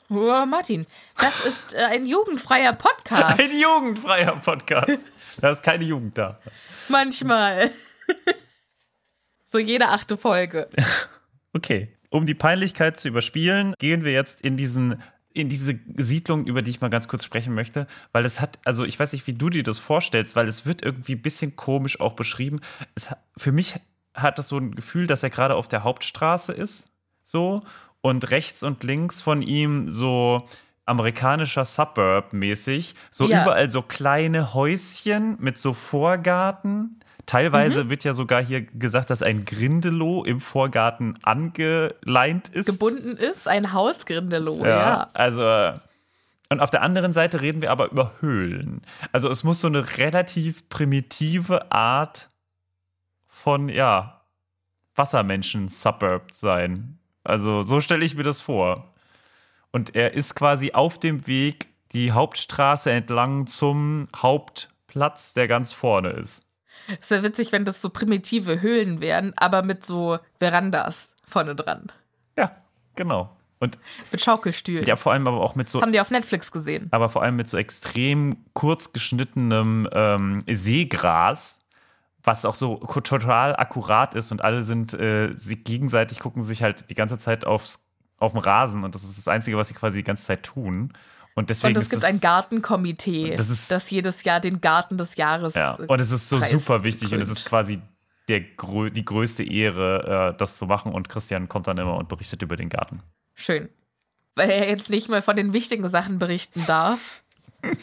Oh, Martin, das ist äh, ein jugendfreier Podcast. <laughs> Ein jugendfreier Podcast. Da ist keine Jugend da. Manchmal. So jede achte Folge. <laughs> Okay. Um die Peinlichkeit zu überspielen, gehen wir jetzt in diesen in diese Siedlung, über die ich mal ganz kurz sprechen möchte, weil es hat, also ich weiß nicht, wie du dir das vorstellst, weil es wird irgendwie ein bisschen komisch auch beschrieben. Es, für mich hat das so ein Gefühl, dass er gerade auf der Hauptstraße ist, so, und rechts und links von ihm so amerikanischer Suburb-mäßig, so ja. überall so kleine Häuschen mit so Vorgarten. Teilweise mhm. wird ja sogar hier gesagt, dass ein Grindelow im Vorgarten angeleint ist. Gebunden ist, ein Hausgrindelow, ja. ja. Also, und auf der anderen Seite reden wir aber über Höhlen. Also es muss so eine relativ primitive Art von, ja, Wassermenschen-Suburb sein. Also so stelle ich mir das vor. Und er ist quasi auf dem Weg die Hauptstraße entlang zum Hauptplatz, der ganz vorne ist. Es wäre witzig, wenn das so primitive Höhlen wären, aber mit so Verandas vorne dran. Ja, genau. Und mit Schaukelstühlen. Ja, vor allem aber auch mit so. Haben die auf Netflix gesehen. Aber vor allem mit so extrem kurz geschnittenem ähm, Seegras, was auch so total akkurat ist und alle sind äh, sie gegenseitig gucken sich halt die ganze Zeit aufs auf dem Rasen und das ist das Einzige, was sie quasi die ganze Zeit tun. Und deswegen. Und es gibt ein Gartenkomitee, das, ist, das jedes Jahr den Garten des Jahres. Ja, und es ist so super wichtig grüßt. und es ist quasi der, die größte Ehre, äh, das zu machen. Und Christian kommt dann immer und berichtet über den Garten. Schön. Weil er jetzt nicht mal von den wichtigen Sachen berichten darf, <laughs>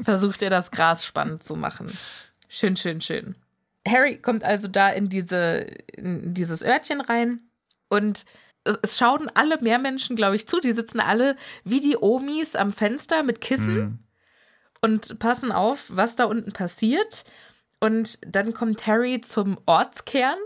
versucht er das Gras spannend zu machen. Schön, schön, schön. Harry kommt also da in, diese, in dieses Örtchen rein und es schauen alle Meermenschen, glaube ich, zu. Die sitzen alle wie die Omis am Fenster mit Kissen mhm. und passen auf, was da unten passiert. Und dann kommt Harry zum Ortskern.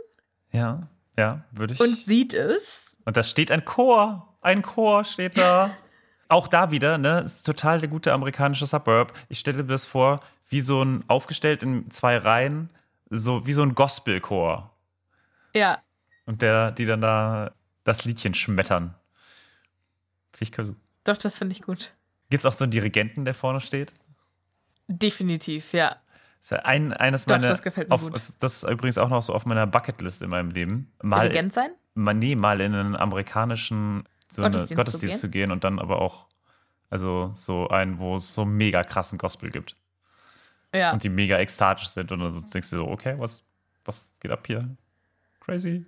Ja, ja, würde ich. Und sieht es. Und da steht ein Chor. Ein Chor steht da. <laughs> Auch da wieder, ne, ist total der gute amerikanische Suburb. Ich stelle mir das vor, wie so ein aufgestellt in zwei Reihen, so wie so ein Gospelchor. Ja. Und der, die dann da das Liedchen schmettern. Finde ich cool. Doch, das finde ich gut. Gibt es auch so einen Dirigenten, der vorne steht? Definitiv, ja. Das ist ja ein, eines Doch, meiner. Das gefällt mir auf, gut. Das ist übrigens auch noch so auf meiner Bucketlist in meinem Leben. Mal, Dirigent sein? Mal, nee, mal in einen amerikanischen so Gottesdienst, Gottesdienst zu, gehen? zu, gehen? und dann aber auch, also so einen, wo es so mega krassen Gospel gibt. Ja. Und die mega ekstatisch sind und dann denkst du so, okay, was, was geht ab hier? Crazy.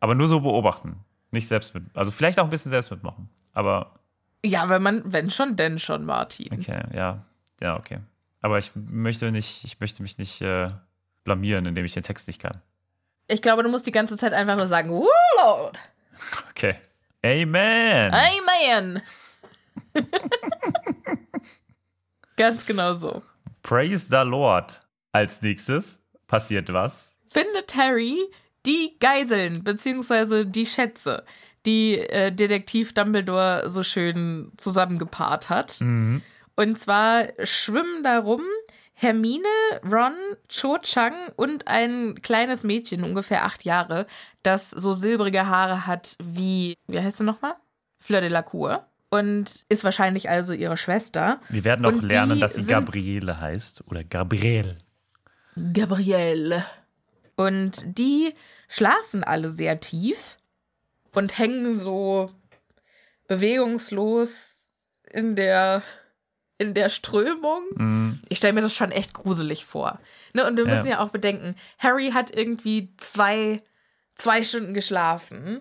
Aber nur so beobachten. Nicht selbst mit, also vielleicht auch ein bisschen selbst mitmachen, aber. Ja, wenn man, wenn schon, denn schon, Martin. Okay, ja, ja, okay. Aber ich möchte nicht, ich möchte mich nicht äh, blamieren, indem ich den Text nicht kann. Ich glaube, du musst die ganze Zeit einfach nur sagen, oh Lord. Okay. Amen. Amen. <laughs> Ganz genau so. Praise the Lord. Als nächstes passiert was? Findet Harry die Geiseln beziehungsweise die Schätze, die äh, Detektiv Dumbledore so schön zusammengepaart hat. Mhm. Und zwar schwimmen darum Hermine, Ron, Cho Chang und ein kleines Mädchen, ungefähr acht Jahre, das so silbrige Haare hat wie, wie heißt sie nochmal? Fleur de la Cour. Und ist wahrscheinlich also ihre Schwester. Wir werden auch lernen, dass sie Gabriele heißt oder Gabrielle. Gabrielle. Und die schlafen alle sehr tief und hängen so bewegungslos in der in der Strömung. Mhm. Ich stelle mir das schon echt gruselig vor. Ne? Und wir müssen ja. ja auch bedenken, Harry hat irgendwie zwei, zwei Stunden geschlafen,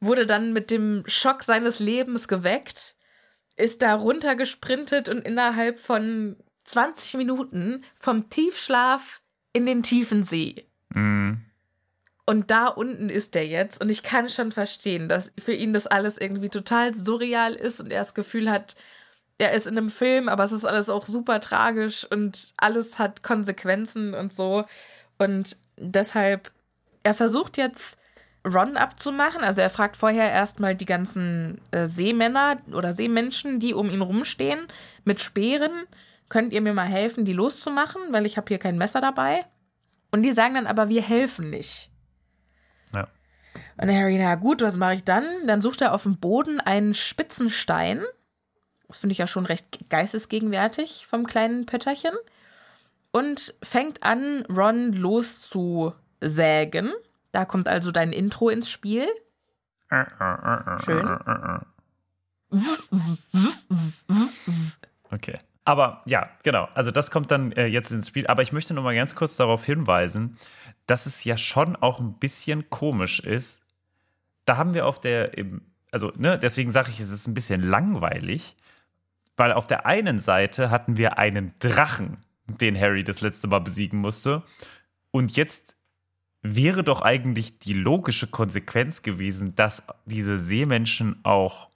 wurde dann mit dem Schock seines Lebens geweckt, ist da runtergesprintet und innerhalb von 20 Minuten vom Tiefschlaf in den tiefen See. Mhm. Und da unten ist er jetzt. Und ich kann schon verstehen, dass für ihn das alles irgendwie total surreal ist und er das Gefühl hat, er ist in einem Film, aber es ist alles auch super tragisch und alles hat Konsequenzen und so. Und deshalb, er versucht jetzt Ron abzumachen. Also er fragt vorher erstmal die ganzen äh, Seemänner oder Seemenschen, die um ihn rumstehen, mit Speeren. Könnt ihr mir mal helfen, die loszumachen, weil ich habe hier kein Messer dabei. Und die sagen dann aber, wir helfen nicht. Ja. Und Harry, na gut, was mache ich dann? Dann sucht er auf dem Boden einen spitzen Stein. Das finde ich ja schon recht geistesgegenwärtig vom kleinen Pötterchen. Und fängt an, Ron loszusägen. Da kommt also dein Intro ins Spiel. Schön. <laughs> Okay. Aber ja, genau. Also das kommt dann äh, jetzt ins Spiel. Aber ich möchte noch mal ganz kurz darauf hinweisen, dass es ja schon auch ein bisschen komisch ist. Da haben wir auf der, also ne, deswegen sage ich, es ist ein bisschen langweilig, weil auf der einen Seite hatten wir einen Drachen, den Harry das letzte Mal besiegen musste. Und jetzt wäre doch eigentlich die logische Konsequenz gewesen, dass diese Seemenschen auch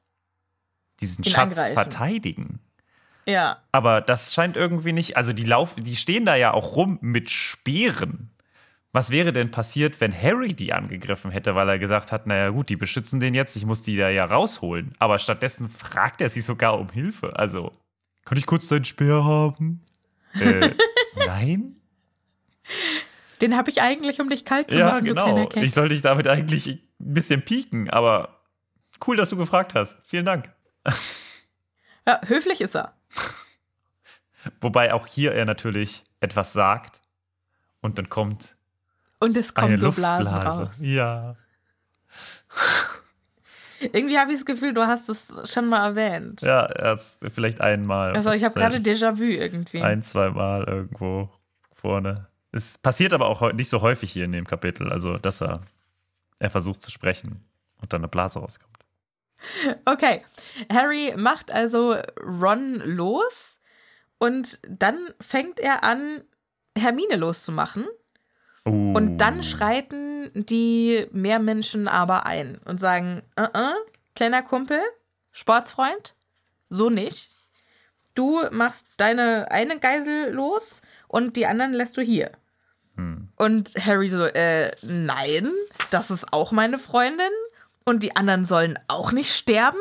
diesen Ihn Schatz angreifen. verteidigen. Ja. Aber das scheint irgendwie nicht. Also die laufen, die stehen da ja auch rum mit Speeren. Was wäre denn passiert, wenn Harry die angegriffen hätte, weil er gesagt hat, naja gut, die beschützen den jetzt, ich muss die da ja rausholen. Aber stattdessen fragt er sie sogar um Hilfe. Also, kann ich kurz deinen Speer haben? Äh, <laughs> nein? Den habe ich eigentlich, um dich kalt zu Ja, machen, du genau. Ich soll dich damit eigentlich ein bisschen pieken, aber cool, dass du gefragt hast. Vielen Dank. Ja, höflich ist er. <laughs> Wobei auch hier er natürlich etwas sagt und dann kommt Und es eine kommen so Blasen raus. Ja. <laughs> Irgendwie habe ich das Gefühl, du hast es schon mal erwähnt. Ja, erst vielleicht einmal. Also ich habe gerade Déjà-vu irgendwie. ein, zwei Mal irgendwo vorne. Es passiert aber auch nicht so häufig hier in dem Kapitel. Also, dass er, er versucht zu sprechen und dann eine Blase rauskommt. Okay, Harry macht also Ron los und dann fängt er an, Hermine loszumachen. Uh. Und dann schreiten die Meermenschen aber ein und sagen, uh -uh, kleiner Kumpel, Sportsfreund, so nicht. Du machst deine eine Geisel los und die anderen lässt du hier. Hm. Und Harry so, äh, nein, das ist auch meine Freundin und die anderen sollen auch nicht sterben.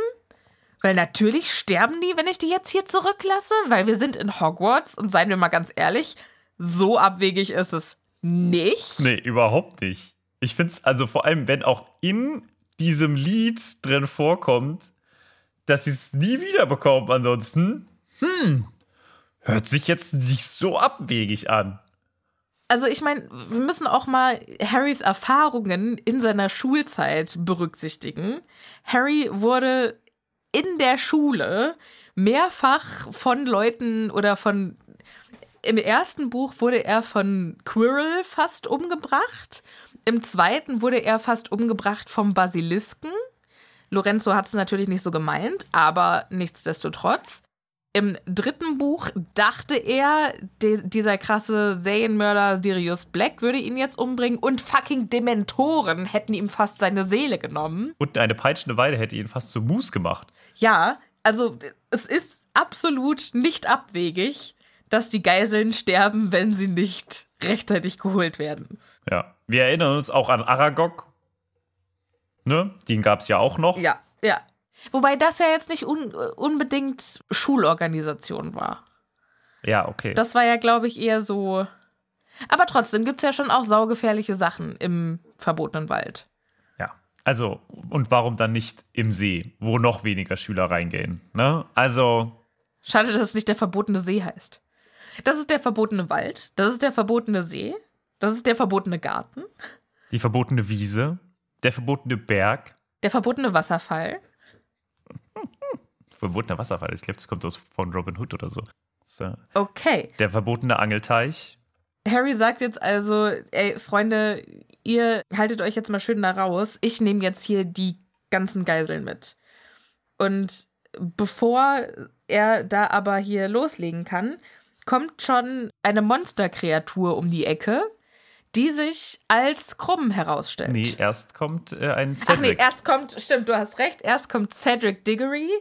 Weil natürlich sterben die, wenn ich die jetzt hier zurücklasse, weil wir sind in Hogwarts und seien wir mal ganz ehrlich, so abwegig ist es nicht. Nee, überhaupt nicht. Ich finde es, also vor allem, wenn auch in diesem Lied drin vorkommt, dass sie es nie wieder bekommen ansonsten, hm, hört sich jetzt nicht so abwegig an. Also ich meine, wir müssen auch mal Harrys Erfahrungen in seiner Schulzeit berücksichtigen. Harry wurde in der Schule mehrfach von Leuten oder von im ersten Buch wurde er von Quirrell fast umgebracht. Im zweiten wurde er fast umgebracht vom Basilisken. Lorenzo hat es natürlich nicht so gemeint, aber nichtsdestotrotz. Im dritten Buch dachte er, de- dieser krasse Serienmörder Sirius Black würde ihn jetzt umbringen und fucking Dementoren hätten ihm fast seine Seele genommen. Und eine peitschende Weide hätte ihn fast zu Mus gemacht. Ja, also es ist absolut nicht abwegig, dass die Geiseln sterben, wenn sie nicht rechtzeitig geholt werden. Ja. Wir erinnern uns auch an Aragog. Ne? Den gab es ja auch noch. Ja, ja. Wobei das ja jetzt nicht un unbedingt Schulorganisation war. Ja, okay. Das war ja, glaube ich, eher so. Aber trotzdem gibt es ja schon auch saugefährliche Sachen im verbotenen Wald. Ja. Also, und warum dann nicht im See, wo noch weniger Schüler reingehen? Ne? Also, Schade, dass es nicht der verbotene See heißt. Das ist der verbotene Wald, das ist der verbotene See, das ist der verbotene Garten, die verbotene Wiese, der verbotene Berg, der verbotene Wasserfall. Verbotener Wasserfall. Ich glaube, das kommt aus von Robin Hood oder so. so. Okay. Der verbotene Angelteich. Harry sagt jetzt also, ey, Freunde, ihr haltet euch jetzt mal schön da raus. Ich nehme jetzt hier die ganzen Geiseln mit. Und bevor er da aber hier loslegen kann, kommt schon eine Monsterkreatur um die Ecke, die sich als Krumm herausstellt. Nee, erst kommt äh, ein Cedric. Ach nee, erst kommt, stimmt, du hast recht, erst kommt Cedric Diggory,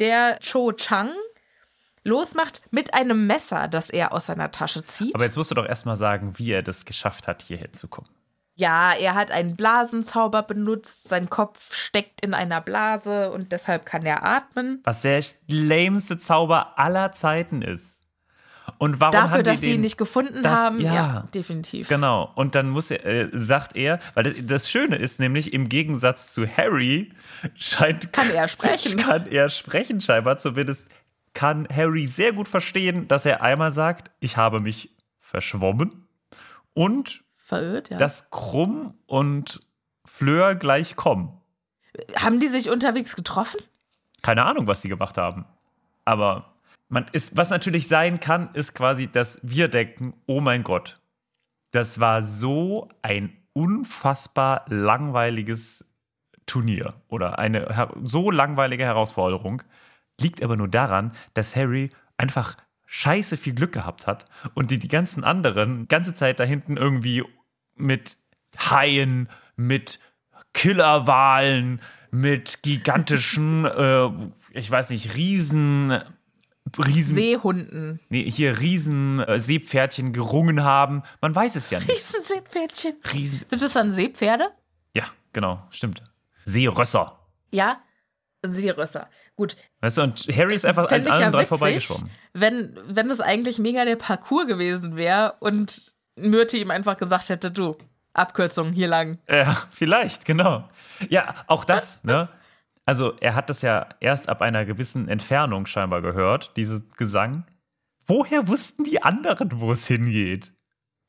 der Cho Chang losmacht mit einem Messer, das er aus seiner Tasche zieht. Aber jetzt musst du doch erstmal sagen, wie er das geschafft hat, hierher zu kommen. Ja, er hat einen Blasenzauber benutzt, sein Kopf steckt in einer Blase und deshalb kann er atmen. Was der lameste Zauber aller Zeiten ist. Und warum Dafür, haben die dass sie den ihn nicht gefunden Darf- haben, ja, ja. definitiv. Genau. Und dann muss er, äh, sagt er, weil das, das Schöne ist nämlich, im Gegensatz zu Harry scheint. Kann er sprechen. <laughs> Kann er sprechen, scheinbar. Zumindest kann Harry sehr gut verstehen, dass er einmal sagt, ich habe mich verschwommen. Und Verirrt, ja. dass Krumm und Fleur gleich kommen. haben die sich unterwegs getroffen? Keine Ahnung, was sie gemacht haben. Aber man ist, was natürlich sein kann, ist quasi, dass wir denken, oh mein Gott, das war so ein unfassbar langweiliges Turnier oder eine so langweilige Herausforderung. Liegt aber nur daran, dass Harry einfach scheiße viel Glück gehabt hat und die, die ganzen anderen ganze Zeit da hinten irgendwie mit Haien, mit Killerwahlen, mit gigantischen, äh, ich weiß nicht, Riesen. Riesen Seehunden. Nee, hier Riesen äh, Seepferdchen gerungen haben. Man weiß es ja nicht. Riesenseepferdchen. Riesen Sind das dann Seepferde? ja, genau, stimmt. Seerösser. Ja, Seerösser. Gut. Weißt du, und Harry ist einfach an allen ja drei witzig, vorbeigeschwommen. wenn, wenn es eigentlich mega der Parcours gewesen wäre und Myrte ihm einfach gesagt hätte, du, Abkürzung hier lang. Ja, <laughs> vielleicht, genau. Ja, auch das, ne? Also, er hat das ja erst ab einer gewissen Entfernung scheinbar gehört, dieses Gesang. Woher wussten die anderen, wo es hingeht?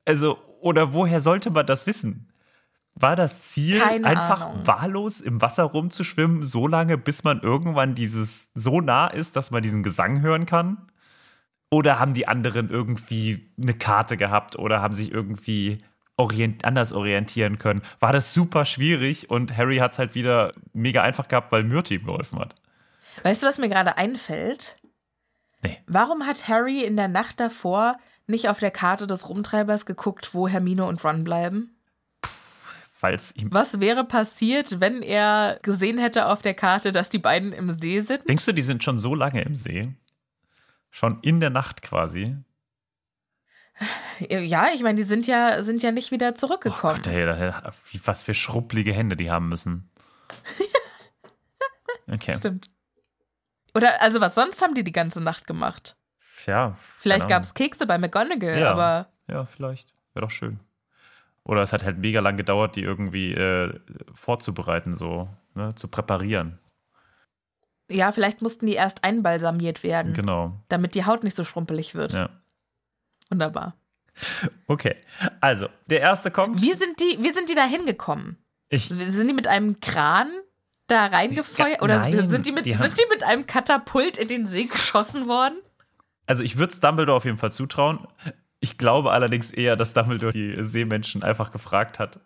Also, oder woher sollte man das wissen? War das Ziel, Keine einfach Ahnung. wahllos im Wasser rumzuschwimmen, so lange, bis man irgendwann dieses so nah ist, dass man diesen Gesang hören kann? Oder haben die anderen irgendwie eine Karte gehabt oder haben sich irgendwie orient anders orientieren können? War das super schwierig und Harry hat es halt wieder mega einfach gehabt, weil Myrti ihm geholfen hat. Weißt du, was mir gerade einfällt? Nee. Warum hat Harry in der Nacht davor nicht auf der Karte des Rumtreibers geguckt, wo Hermine und Ron bleiben? Falls ihm. Was wäre passiert, wenn er gesehen hätte auf der Karte, dass die beiden im See sind? Denkst du, die sind schon so lange im See? Schon in der Nacht quasi? Ja, ich meine, die sind ja, sind ja nicht wieder Oh zurückgekommen. Gott, ey, was für schruppelige Hände die haben müssen. <laughs> Okay. Stimmt. Oder, also was sonst haben die die ganze Nacht gemacht? Ja. Vielleicht gab es Kekse bei McGonagall, Ja. aber Ja, vielleicht. Wäre doch schön. Oder es hat halt mega lang gedauert, die irgendwie äh, vorzubereiten, so, ne, zu präparieren. ja, vielleicht mussten die erst einbalsamiert werden, Genau. damit die Haut nicht so schrumpelig wird. Ja. Wunderbar. Okay. Also, der erste kommt. Wie sind die, wie sind die da hingekommen? Ich, Sind die mit einem Kran da reingefeuert? Oder nein, sind, die mit, die sind die mit einem Katapult in den See geschossen worden? also ich würde es Dumbledore auf jeden Fall zutrauen. Ich glaube allerdings eher, dass Dumbledore die Seemenschen einfach gefragt hat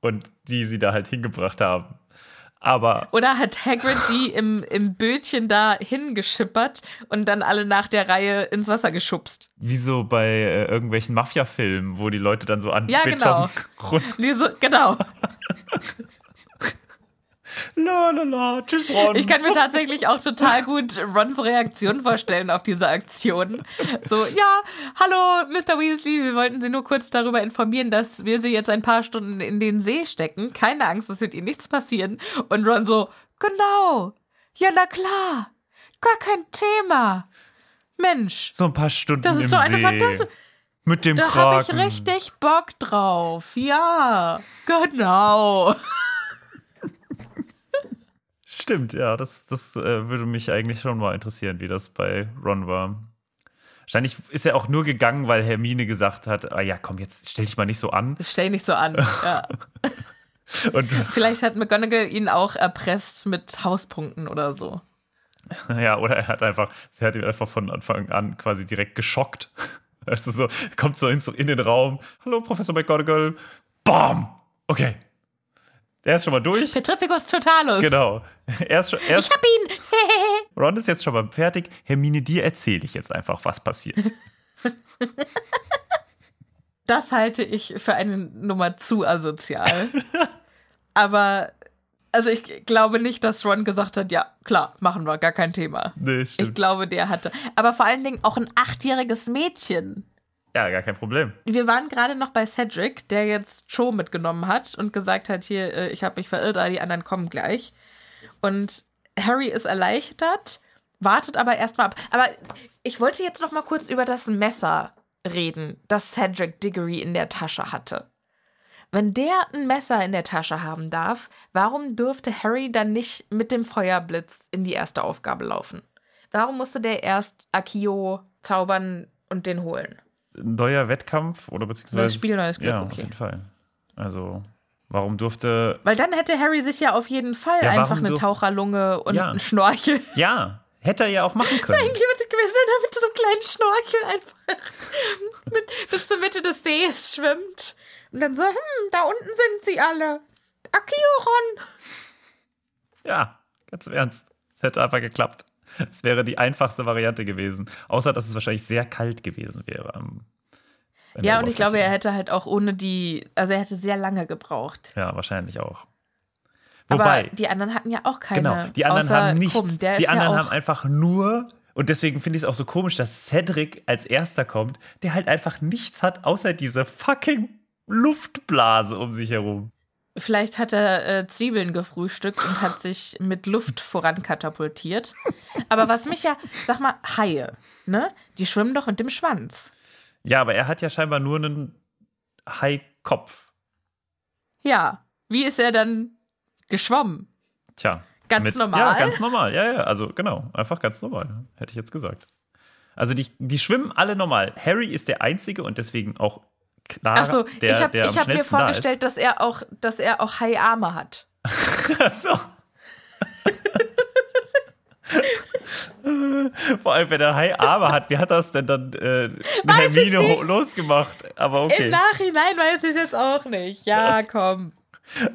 und die sie da halt hingebracht haben. Aber Oder hat Hagrid die im, im Bötchen da hingeschippert und dann alle nach der Reihe ins Wasser geschubst? wie so bei äh, irgendwelchen Mafia-Filmen, wo die Leute dann so an Ja, Beton genau. <laughs> rund. Die so, genau. <laughs> La la la, tschüss Ron. Ich kann mir tatsächlich auch total gut Rons Reaktion vorstellen auf diese Aktion. So, ja, hallo, Mr. Weasley, wir wollten Sie nur kurz darüber informieren, dass wir Sie jetzt ein paar Stunden in den See stecken. Keine Angst, es wird Ihnen nichts passieren. Und Ron so, genau, ja, na klar, gar kein Thema. Mensch, so ein paar Stunden das ist so eine See. Fantasie. Mit dem Da habe ich richtig Bock drauf. Ja, genau. Stimmt, ja, das, das äh, würde mich eigentlich schon mal interessieren, wie das bei Ron war. Wahrscheinlich ist er auch nur gegangen, weil Hermine gesagt hat, ah ja, komm, jetzt stell dich mal nicht so an. Stell nicht so an. <laughs> Ja. Und Vielleicht hat McGonagall ihn auch erpresst mit Hauspunkten oder so. <laughs> ja, oder er hat einfach, sie hat ihn einfach von Anfang an quasi direkt geschockt. Weißt <laughs> du, so, kommt so in, in den Raum. Hallo, Professor McGonagall. Bam! Okay. Er ist schon mal durch. Petrificus totalus. Genau. Er ist schon, er Ich ist, hab ihn. <laughs> Ron ist jetzt schon mal fertig. Hermine, dir erzähle ich jetzt einfach, was passiert. <laughs> Das halte ich für eine Nummer zu asozial. <laughs> Aber, also ich glaube nicht, dass Ron gesagt hat, ja, klar, machen wir, gar kein Thema. Nee, Ich stimmt. glaube, der hatte. Aber vor allen Dingen auch ein achtjähriges Mädchen. Ja, gar kein Problem. Wir waren gerade noch bei Cedric, der jetzt Joe mitgenommen hat und gesagt hat, hier, äh, ich habe mich verirrt, aber die anderen kommen gleich. Und Harry ist erleichtert, wartet aber erstmal ab. Aber ich wollte jetzt noch mal kurz über das Messer reden, das Cedric Diggory in der Tasche hatte. Wenn der ein Messer in der Tasche haben darf, warum dürfte Harry dann nicht mit dem Feuerblitz in die erste Aufgabe laufen? Warum musste der erst Akio zaubern und den holen? Ein neuer Wettkampf oder beziehungsweise. Neues Spiel, neues Glück, Ja, auf okay. jeden Fall. Also, Warum durfte. Weil dann hätte Harry sich ja auf jeden Fall Ja, einfach eine Taucherlunge und Ja. einen Schnorchel. Ja, hätte er ja auch machen können. Eigentlich witzig gewesen, wenn er mit so einem kleinen Schnorchel einfach <laughs> mit, bis zur Mitte des Sees schwimmt. Und dann so, hm, da unten sind sie alle. Akioron. Ja, ganz im Ernst. Es hätte einfach geklappt. <laughs> Es wäre die einfachste Variante gewesen. Außer, dass es wahrscheinlich sehr kalt gewesen wäre. Ja, und ich glaube, er hätte halt auch ohne die, also er hätte sehr lange gebraucht. Ja, wahrscheinlich auch. Aber Wobei, die anderen hatten ja auch keine. genau, die anderen haben nichts. Krumm. Die anderen ja haben einfach nur. Und deswegen finde ich es auch so komisch, dass Cedric als erster kommt, der halt einfach nichts hat, außer diese fucking Luftblase um sich herum. Vielleicht hat er äh, Zwiebeln gefrühstückt und hat sich mit Luft vorankatapultiert. Aber was mich ja, sag mal, Haie, ne? Die schwimmen doch mit dem Schwanz. Ja, aber er hat ja scheinbar nur einen Haikopf. Ja. Wie ist er dann geschwommen? Tja. Ganz normal? Ja, ganz normal. Ja, ja, also genau. Einfach ganz normal, hätte ich jetzt gesagt. Also die, die schwimmen alle normal. Harry ist der Einzige und deswegen auch klar, Achso, der, ich habe am ich hab mir schnellsten da vorgestellt, dass er auch, dass er auch Haiarme hat. <laughs> Ach so. <laughs> Vor allem, wenn er Hai Arme hat, wie hat das denn dann äh, Hermine losgemacht? Aber Im okay. Nachhinein weiß ich es jetzt auch nicht. Ja, komm.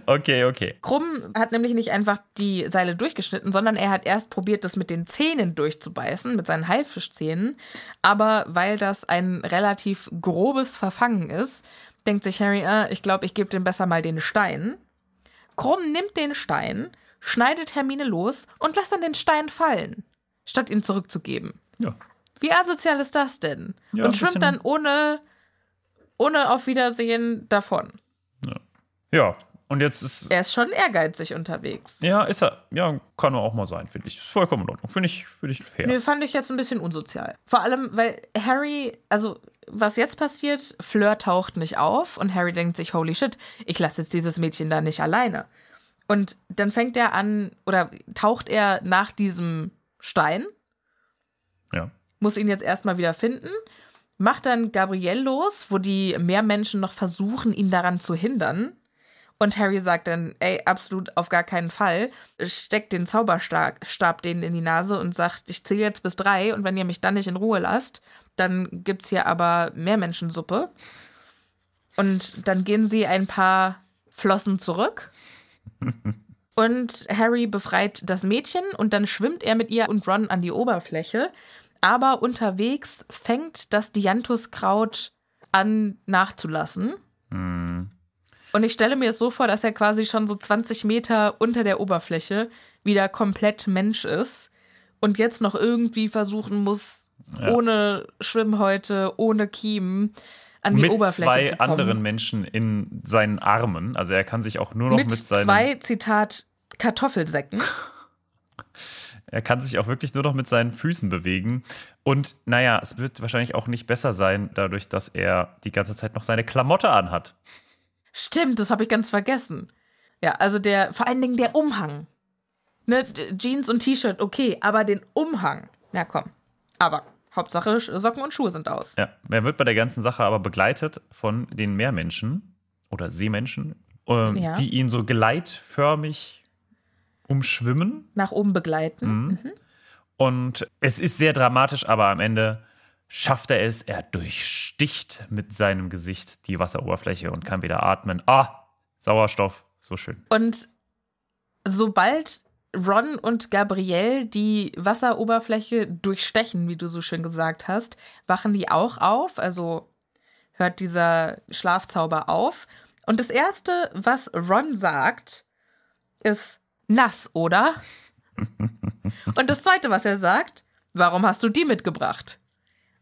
Okay, okay. Krumm hat nämlich nicht einfach die Seile durchgeschnitten, sondern er hat erst probiert, das mit den Zähnen durchzubeißen, mit seinen Haifischzähnen. Aber weil das ein relativ grobes Verfangen ist, denkt sich Harry, äh, ich glaube, ich gebe dem besser mal den Stein. Krumm nimmt den Stein, schneidet Hermine los und lässt dann den Stein fallen, statt ihn zurückzugeben. Ja. Wie asozial ist das denn? Ja, und schwimmt dann ohne, ohne auf Wiedersehen davon. Ja, und jetzt ist. Er ist schon ehrgeizig unterwegs. Ja, ist er. Ja, kann er auch mal sein, finde ich. Ist vollkommen in Ordnung. Finde ich, finde ich fair. Nee, fand ich jetzt ein bisschen unsozial. Vor allem, weil Harry, also was jetzt passiert, Fleur taucht nicht auf und Harry denkt sich, holy shit, ich lasse jetzt dieses Mädchen da nicht alleine. Und dann fängt er an, oder taucht er nach diesem Stein, Ja. muss ihn jetzt erstmal wieder finden, macht dann Gabrielle los, wo die Meermenschen noch versuchen, ihn daran zu hindern. Und Harry sagt dann, ey, absolut auf gar keinen Fall. Steckt den Zauberstab Stab denen in die Nase und sagt, ich zähle jetzt bis drei und wenn ihr mich dann nicht in Ruhe lasst, dann gibt's hier aber Meermenschensuppe. Und dann gehen sie ein paar Flossen zurück. <laughs> Und Harry befreit das Mädchen und dann schwimmt er mit ihr und Ron an die Oberfläche. Aber unterwegs fängt das Dianthuskraut an nachzulassen. Hm. Und ich stelle mir es so vor, dass er quasi schon so 20 Meter unter der Oberfläche wieder komplett Mensch ist und jetzt noch irgendwie versuchen muss, Ja. ohne Schwimmhäute, ohne Kiemen an die mit Oberfläche zwei zu kommen. anderen Menschen in seinen Armen. Also er kann sich auch nur noch mit, mit seinen. zwei, Zitat, Kartoffelsäcken. <laughs> Er kann sich auch wirklich nur noch mit seinen Füßen bewegen. Und naja, es wird wahrscheinlich auch nicht besser sein, dadurch, dass er die ganze Zeit noch seine Klamotte anhat. Stimmt, das habe ich ganz vergessen. Ja, also der, vor allen Dingen der Umhang. Ne, Jeans und T-Shirt, okay, aber den Umhang. Na komm. Aber Hauptsache Socken und Schuhe sind aus. Ja, er wird bei der ganzen Sache aber begleitet von den Meermenschen oder Seemenschen, ähm, Ja. die ihn so gleitförmig umschwimmen. Nach oben begleiten. Mhm. Und es ist sehr dramatisch, aber am Ende schafft er es. Er durchsticht mit seinem Gesicht die Wasseroberfläche und kann wieder atmen. Ah, Sauerstoff, so schön. Und sobald Ron und Gabrielle die Wasseroberfläche durchstechen, wie du so schön gesagt hast, wachen die auch auf. Also hört dieser Schlafzauber auf. Und das Erste, was Ron sagt, ist nass, oder? <laughs> Und das Zweite, was er sagt, warum hast du die mitgebracht?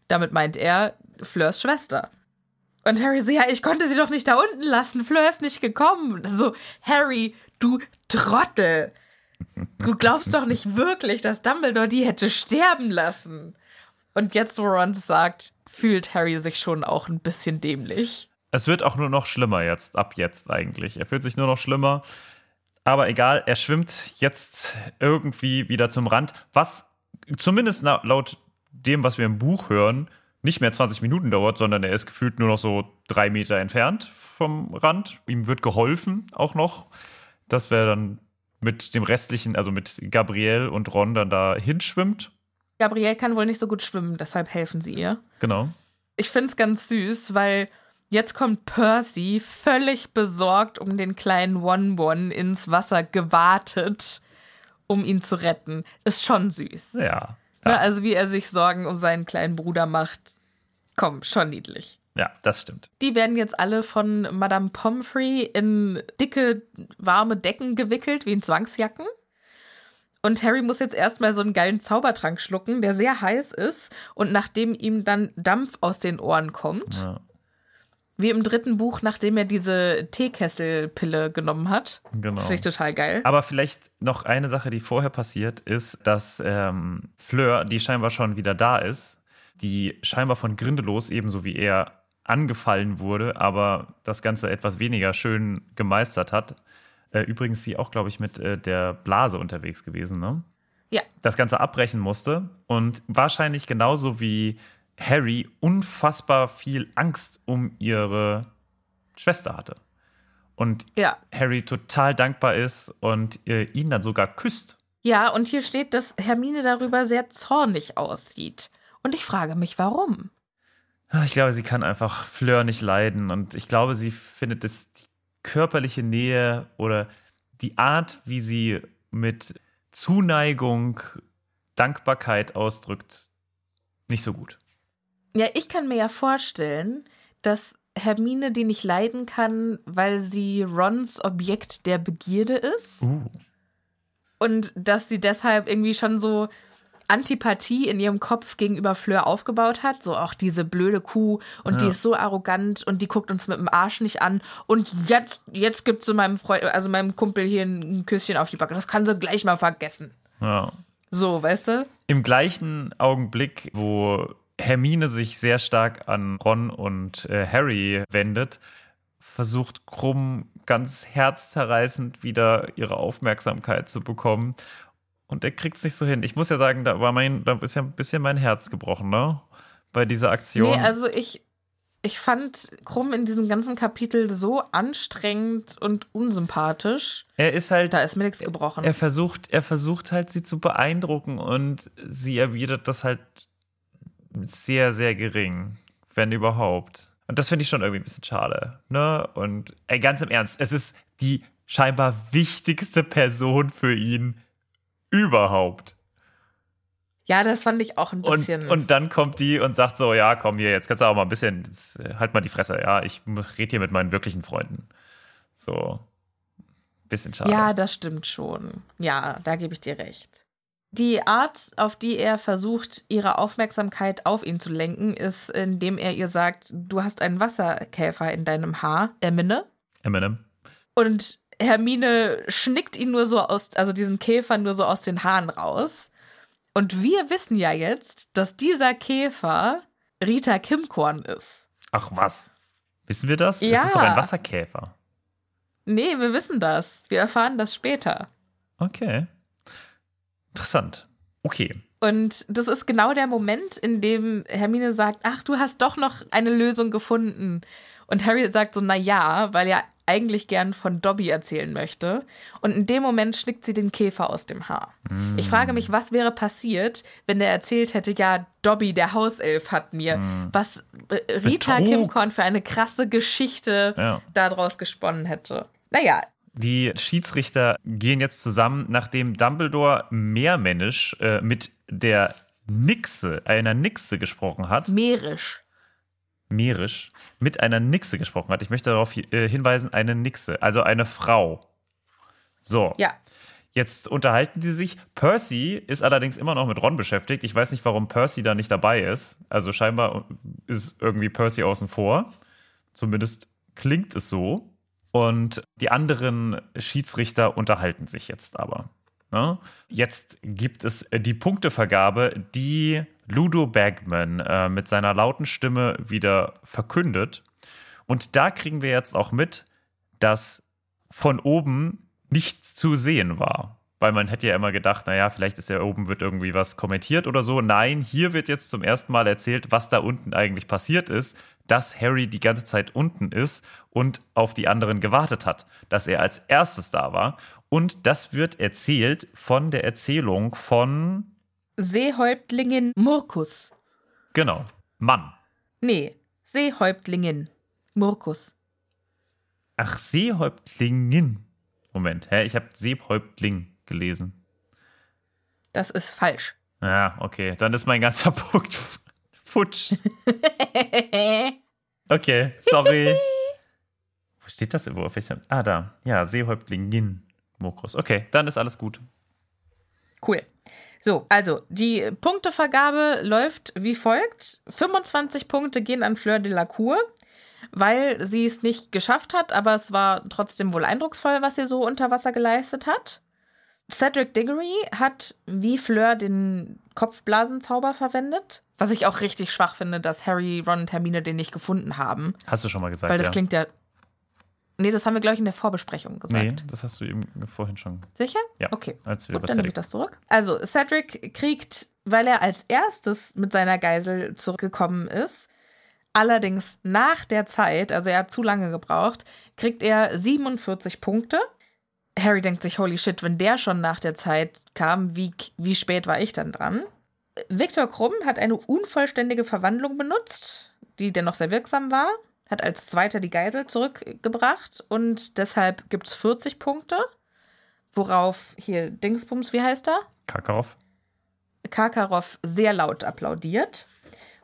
Damit meint er Fleurs Schwester. Und Harry so, ja, ich konnte sie doch nicht da unten lassen. Fleur ist nicht gekommen. So, Harry, du Trottel. Du glaubst doch nicht wirklich, dass Dumbledore die hätte sterben lassen. Und jetzt, wo Ron sagt, fühlt Harry sich schon auch ein bisschen dämlich. Es wird auch nur noch schlimmer jetzt, ab jetzt eigentlich. Er fühlt sich nur noch schlimmer. Aber egal, er schwimmt jetzt irgendwie wieder zum Rand, was zumindest laut dem, was wir im Buch hören, nicht mehr 20 Minuten dauert, sondern er ist gefühlt nur noch so drei Meter entfernt vom Rand. Ihm wird geholfen auch noch, dass er dann mit dem restlichen, also mit Gabrielle und Ron dann da hinschwimmt. Gabrielle kann wohl nicht so gut schwimmen, deshalb helfen sie ihr. Genau. Ich finde es ganz süß, weil jetzt kommt Percy völlig besorgt um den kleinen One-One ins Wasser gewartet, um ihn zu retten. Ist schon süß. Ja. Ne, ja. also wie er sich Sorgen um seinen kleinen Bruder macht. Komm, schon niedlich. Ja, das stimmt. Die werden jetzt alle von Madame Pomfrey in dicke, warme Decken gewickelt, wie in Zwangsjacken. Und Harry muss jetzt erstmal so einen geilen Zaubertrank schlucken, der sehr heiß ist und nachdem ihm dann Dampf aus den Ohren kommt. Ja. Wie im dritten Buch, nachdem er diese Teekesselpille genommen hat. Genau. Das finde ich total geil. Aber vielleicht noch eine Sache, die vorher passiert, ist, dass ähm, Fleur, die scheinbar schon wieder da ist, die scheinbar von Grindelos, ebenso wie er, angefallen wurde, aber das Ganze etwas weniger schön gemeistert hat. Äh, übrigens sie auch, glaube ich, mit äh, der Blase unterwegs gewesen, ne? Ja. Das Ganze abbrechen musste und wahrscheinlich genauso wie Harry unfassbar viel Angst um ihre Schwester hatte. Und Ja. Harry total dankbar ist und äh, ihn dann sogar küsst. Ja, und hier steht, dass Hermine darüber sehr zornig aussieht. Und ich frage mich, warum? Ah, Ich glaube, sie kann einfach Fleur nicht leiden und ich glaube, sie findet es die körperliche Nähe oder die Art, wie sie mit Zuneigung Dankbarkeit ausdrückt, nicht so gut. Ja, ich kann mir ja vorstellen, dass Hermine die nicht leiden kann, weil sie Rons Objekt der Begierde ist. Uh. Und dass sie deshalb irgendwie schon so Antipathie in ihrem Kopf gegenüber Fleur aufgebaut hat. So auch diese blöde Kuh und die Ja. ist so arrogant und die guckt uns mit dem Arsch nicht an. Und jetzt, jetzt gibt sie meinem Freund, also meinem Kumpel hier ein Küsschen auf die Backe. Das kann sie gleich mal vergessen. Ja. So, weißt du? Im gleichen Augenblick, wo Hermine sich sehr stark an Ron und äh, Harry wendet, versucht Krumm ganz herzzerreißend wieder ihre Aufmerksamkeit zu bekommen. Und er kriegt es nicht so hin. Ich muss ja sagen, da war mein, da ist ja ein bisschen mein Herz gebrochen, ne? Bei dieser Aktion. Nee, also ich, ich fand Krumm in diesem ganzen Kapitel so anstrengend und unsympathisch. er ist halt. Da ist mir nichts gebrochen. er versucht, er versucht halt, sie zu beeindrucken und sie erwidert das halt sehr, sehr gering, wenn überhaupt. Und das finde ich schon irgendwie ein bisschen schade. Ne? Und ey, ganz im Ernst, es ist die scheinbar wichtigste Person für ihn überhaupt. ja, das fand ich auch ein Und, bisschen. und dann kommt die und sagt so, ja, komm hier, jetzt kannst du auch mal ein bisschen, äh, halt mal die Fresse, ja, ich rede hier mit meinen wirklichen Freunden. So, bisschen schade. ja, das stimmt schon. Ja, da gebe ich dir recht. Die Art, auf die er versucht, ihre Aufmerksamkeit auf ihn zu lenken, ist, indem er ihr sagt, du hast einen Wasserkäfer in deinem Haar, Hermine. Eminem. Und Hermine schnickt ihn nur so aus, also diesen Käfer nur so aus den Haaren raus. Und wir wissen ja jetzt, dass dieser Käfer Rita Kimkorn ist. Ach was? Wissen wir das? Ja. Es ist doch ein Wasserkäfer. Nee, wir wissen das. Wir erfahren das später. Okay. Interessant. Okay. Und das ist genau der Moment, in dem Hermine sagt, ach, du hast doch noch eine Lösung gefunden. Und Harry sagt so, na ja, weil er eigentlich gern von Dobby erzählen möchte. Und in dem Moment schnickt sie den Käfer aus dem Haar. Ich frage mich, was wäre passiert, wenn er erzählt hätte, ja, Dobby, der Hauself, hat mir, was äh, Rita Betrug. Kimcorn für eine krasse Geschichte Ja. daraus gesponnen hätte. Naja, Die Schiedsrichter gehen jetzt zusammen, nachdem Dumbledore mehrmännisch äh, mit der Nixe, einer Nixe gesprochen hat. mährisch. Meerisch, mit einer Nixe gesprochen hat. Ich möchte darauf äh, hinweisen, eine Nixe, also eine Frau. So. Ja. Jetzt unterhalten sie sich. Percy ist allerdings immer noch mit Ron beschäftigt. Ich weiß nicht, warum Percy da nicht dabei ist. Also scheinbar ist irgendwie Percy außen vor. Zumindest klingt es so. Und die anderen Schiedsrichter unterhalten sich jetzt aber. Ne? Jetzt gibt es die Punktevergabe, die Ludo Bagman äh, mit seiner lauten Stimme wieder verkündet. Und da kriegen wir jetzt auch mit, dass von oben nichts zu sehen war. weil man hätte ja immer gedacht, naja, vielleicht ist ja oben wird irgendwie was kommentiert oder so. Nein, hier wird jetzt zum ersten Mal erzählt, was da unten eigentlich passiert ist, dass Harry die ganze Zeit unten ist und auf die anderen gewartet hat, dass er als erstes da war. Und das wird erzählt von der Erzählung von. Seehäuptlingin Murkus. Genau, Mann. Nee, Seehäuptlingin Murkus. Ach, Seehäuptlingin. Moment, hä? Ich habe Seehäuptling gelesen. Das ist falsch. Ja, okay. Dann ist mein ganzer <laughs> Punkt futsch. <laughs> okay, sorry. <laughs> Wo steht das überhaupt? Ah, da. Ja, Seehäuptlingin Mokrus. Okay, dann ist alles gut. Cool. So, also die Punktevergabe läuft wie folgt. 25 Punkte gehen an Fleur de la Cour, weil sie es nicht geschafft hat, aber es war trotzdem wohl eindrucksvoll, was sie so unter Wasser geleistet hat. Cedric Diggory hat wie Fleur den Kopfblasenzauber verwendet. Was ich auch richtig schwach finde, dass Harry, Ron und Hermine den nicht gefunden haben. Hast du schon mal gesagt, Weil das ja. klingt ja. Nee, das haben wir, glaube ich, in der Vorbesprechung gesagt. Nee, das hast du eben vorhin schon. Sicher? Ja. Okay. Als wir Gut, dann nehme ich das zurück. Also, Cedric kriegt, weil er als erstes mit seiner Geisel zurückgekommen ist, allerdings nach der Zeit, also er hat zu lange gebraucht, kriegt er 47 Punkte. Harry denkt sich, holy shit, wenn der schon nach der Zeit kam, wie, wie spät war ich dann dran? Viktor Krumm hat eine unvollständige Verwandlung benutzt, die dennoch sehr wirksam war, hat als zweiter die Geisel zurückgebracht und deshalb gibt es 40 Punkte. Worauf hier Dingsbums, wie heißt er? Kakarov. Karkaroff sehr laut applaudiert.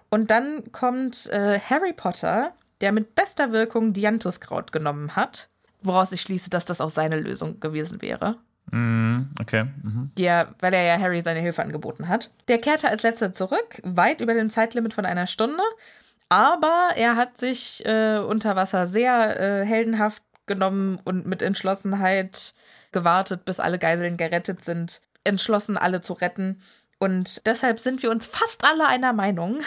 Und dann kommt äh, Harry Potter, der mit bester Wirkung Dianthuskraut genommen hat, woraus ich schließe, dass das auch seine Lösung gewesen wäre. Mhm, okay. Mhm. Er, weil er ja Harry seine Hilfe angeboten hat. Der kehrte als letzter zurück, weit über dem Zeitlimit von einer Stunde. Aber er hat sich äh, unter Wasser sehr äh, heldenhaft genommen und mit Entschlossenheit gewartet, bis alle Geiseln gerettet sind. Entschlossen, alle zu retten. Und deshalb sind wir uns fast alle einer Meinung,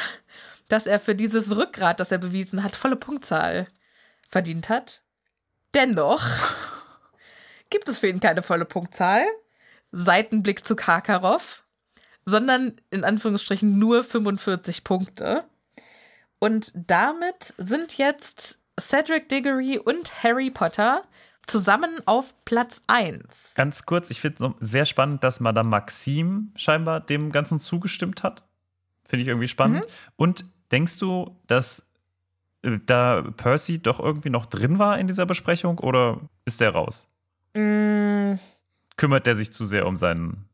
dass er für dieses Rückgrat, das er bewiesen hat, volle Punktzahl verdient hat. Dennoch <laughs> gibt es für ihn keine volle Punktzahl. Seitenblick zu Karkaroff, sondern in Anführungsstrichen nur 45 Punkte. Und damit sind jetzt Cedric Diggory und Harry Potter zusammen auf Platz 1. Ganz kurz, ich finde es sehr spannend, dass Madame Maxime scheinbar dem Ganzen zugestimmt hat. Finde ich irgendwie spannend. Und denkst du, dass äh, da Percy doch irgendwie noch drin war in dieser Besprechung oder ist der raus? Mm, Kümmert der sich zu sehr um seinen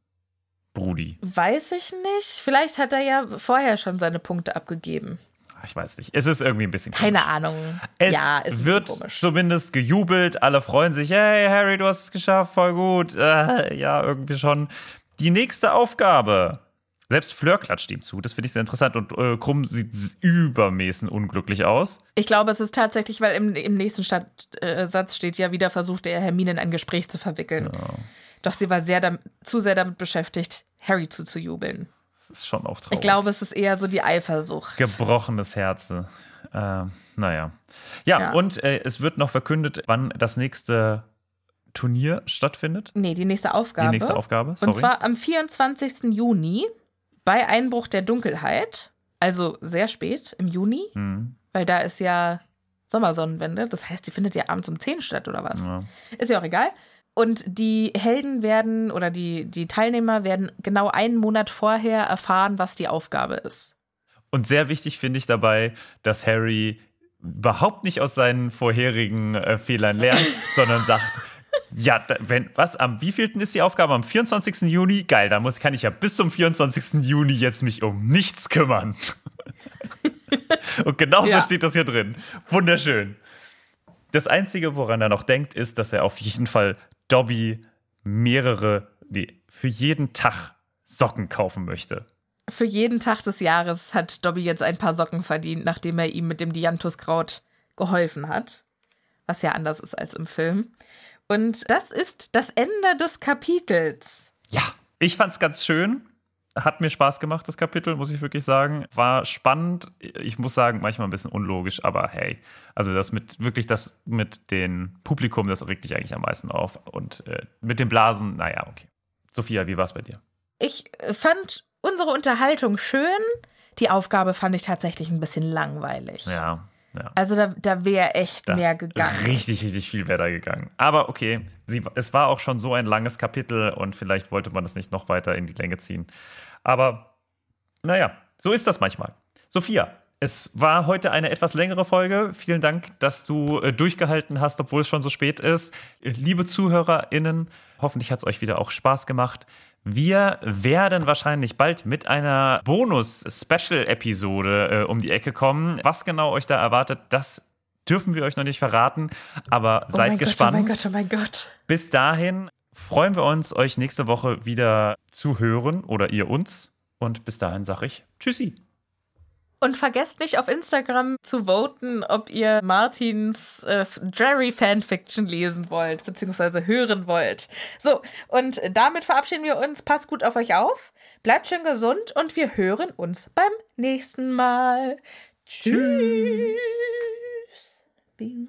Brudi? weiß ich nicht. Vielleicht hat er ja vorher schon seine Punkte abgegeben. Ach, Ich weiß nicht. Es ist irgendwie ein bisschen Keine komisch. Ahnung. Es ja, wird komisch. zumindest gejubelt, alle freuen sich, hey Harry, du hast es geschafft, voll gut. Äh, ja, irgendwie schon. Die nächste Aufgabe. Selbst Fleur klatscht ihm zu, das finde ich sehr interessant und äh, Krumm sieht übermäßig unglücklich aus. Ich glaube, es ist tatsächlich, weil im, im nächsten Stat, äh, Satz steht ja wieder, versuchte er Hermine in ein Gespräch zu verwickeln. Doch sie war sehr zu sehr damit beschäftigt, Harry zuzujubeln. Das ist schon auch traurig. Ich glaube, es ist eher so die Eifersucht. Gebrochenes Herz. Äh, naja. Ja, Ja. und äh, es wird noch verkündet, wann das nächste Turnier stattfindet. Nee, die nächste Aufgabe. Die nächste Aufgabe. Sorry. Und zwar am 24. Juni bei Einbruch der Dunkelheit. Also sehr spät im Juni, Hm, weil da ist ja Sommersonnenwende. Das heißt, die findet ja abends um 10 statt oder was? ja. Ist ja auch egal. Und die Helden werden oder die, die Teilnehmer werden genau einen Monat vorher erfahren, was die Aufgabe ist. Und sehr wichtig finde ich dabei, dass Harry überhaupt nicht aus seinen vorherigen äh, Fehlern lernt, <laughs> sondern sagt, ja, wenn, was, am wievielten ist die Aufgabe? Am 24. Juni? Geil, da muss, kann ich ja bis zum 24. Juni jetzt mich um nichts kümmern. <laughs> Und genauso Ja. steht das hier drin. Wunderschön. Das Einzige, woran er noch denkt, ist, dass er auf jeden Fall Dobby mehrere, nee, für jeden Tag Socken kaufen möchte. Für jeden Tag des Jahres hat Dobby jetzt ein paar Socken verdient, nachdem er ihm mit dem Dianthuskraut geholfen hat. Was ja anders ist als im Film. Und das ist das Ende des Kapitels. Ja, ich fand's ganz schön. Hat mir Spaß gemacht, das Kapitel, muss ich wirklich sagen. War spannend. Ich muss sagen, manchmal ein bisschen unlogisch, aber hey. Also das mit, wirklich das mit dem Publikum, das regt mich eigentlich am meisten auf. Und äh, mit den Blasen, naja, okay. Sophia, wie war es bei dir? Ich fand unsere Unterhaltung schön. Die Aufgabe fand ich tatsächlich ein bisschen langweilig. Ja, ja. Also da, da wäre echt Da mehr gegangen. Richtig, richtig viel wäre da gegangen. Aber okay, sie, es war auch schon so ein langes Kapitel und vielleicht wollte man es nicht noch weiter in die Länge ziehen. Aber naja, so ist das manchmal. Sophia, es war heute eine etwas längere Folge. Vielen Dank, dass du äh, durchgehalten hast, obwohl es schon so spät ist. Liebe ZuhörerInnen, hoffentlich hat es euch wieder auch Spaß gemacht. Wir werden wahrscheinlich bald mit einer Bonus-Special-Episode äh, um die Ecke kommen. Was genau euch da erwartet, das dürfen wir euch noch nicht verraten, aber oh seid gespannt. Gott, oh mein Gott, oh mein Gott. Bis dahin freuen wir uns, euch nächste Woche wieder zu hören oder ihr uns. Und bis dahin sage ich Tschüssi. Und vergesst nicht auf Instagram zu voten, ob ihr Martins äh, Jerry Fanfiction lesen wollt, beziehungsweise hören wollt. So, und damit verabschieden wir uns. Passt gut auf euch auf, bleibt schön gesund und wir hören uns beim nächsten Mal. Tschüss. Bing,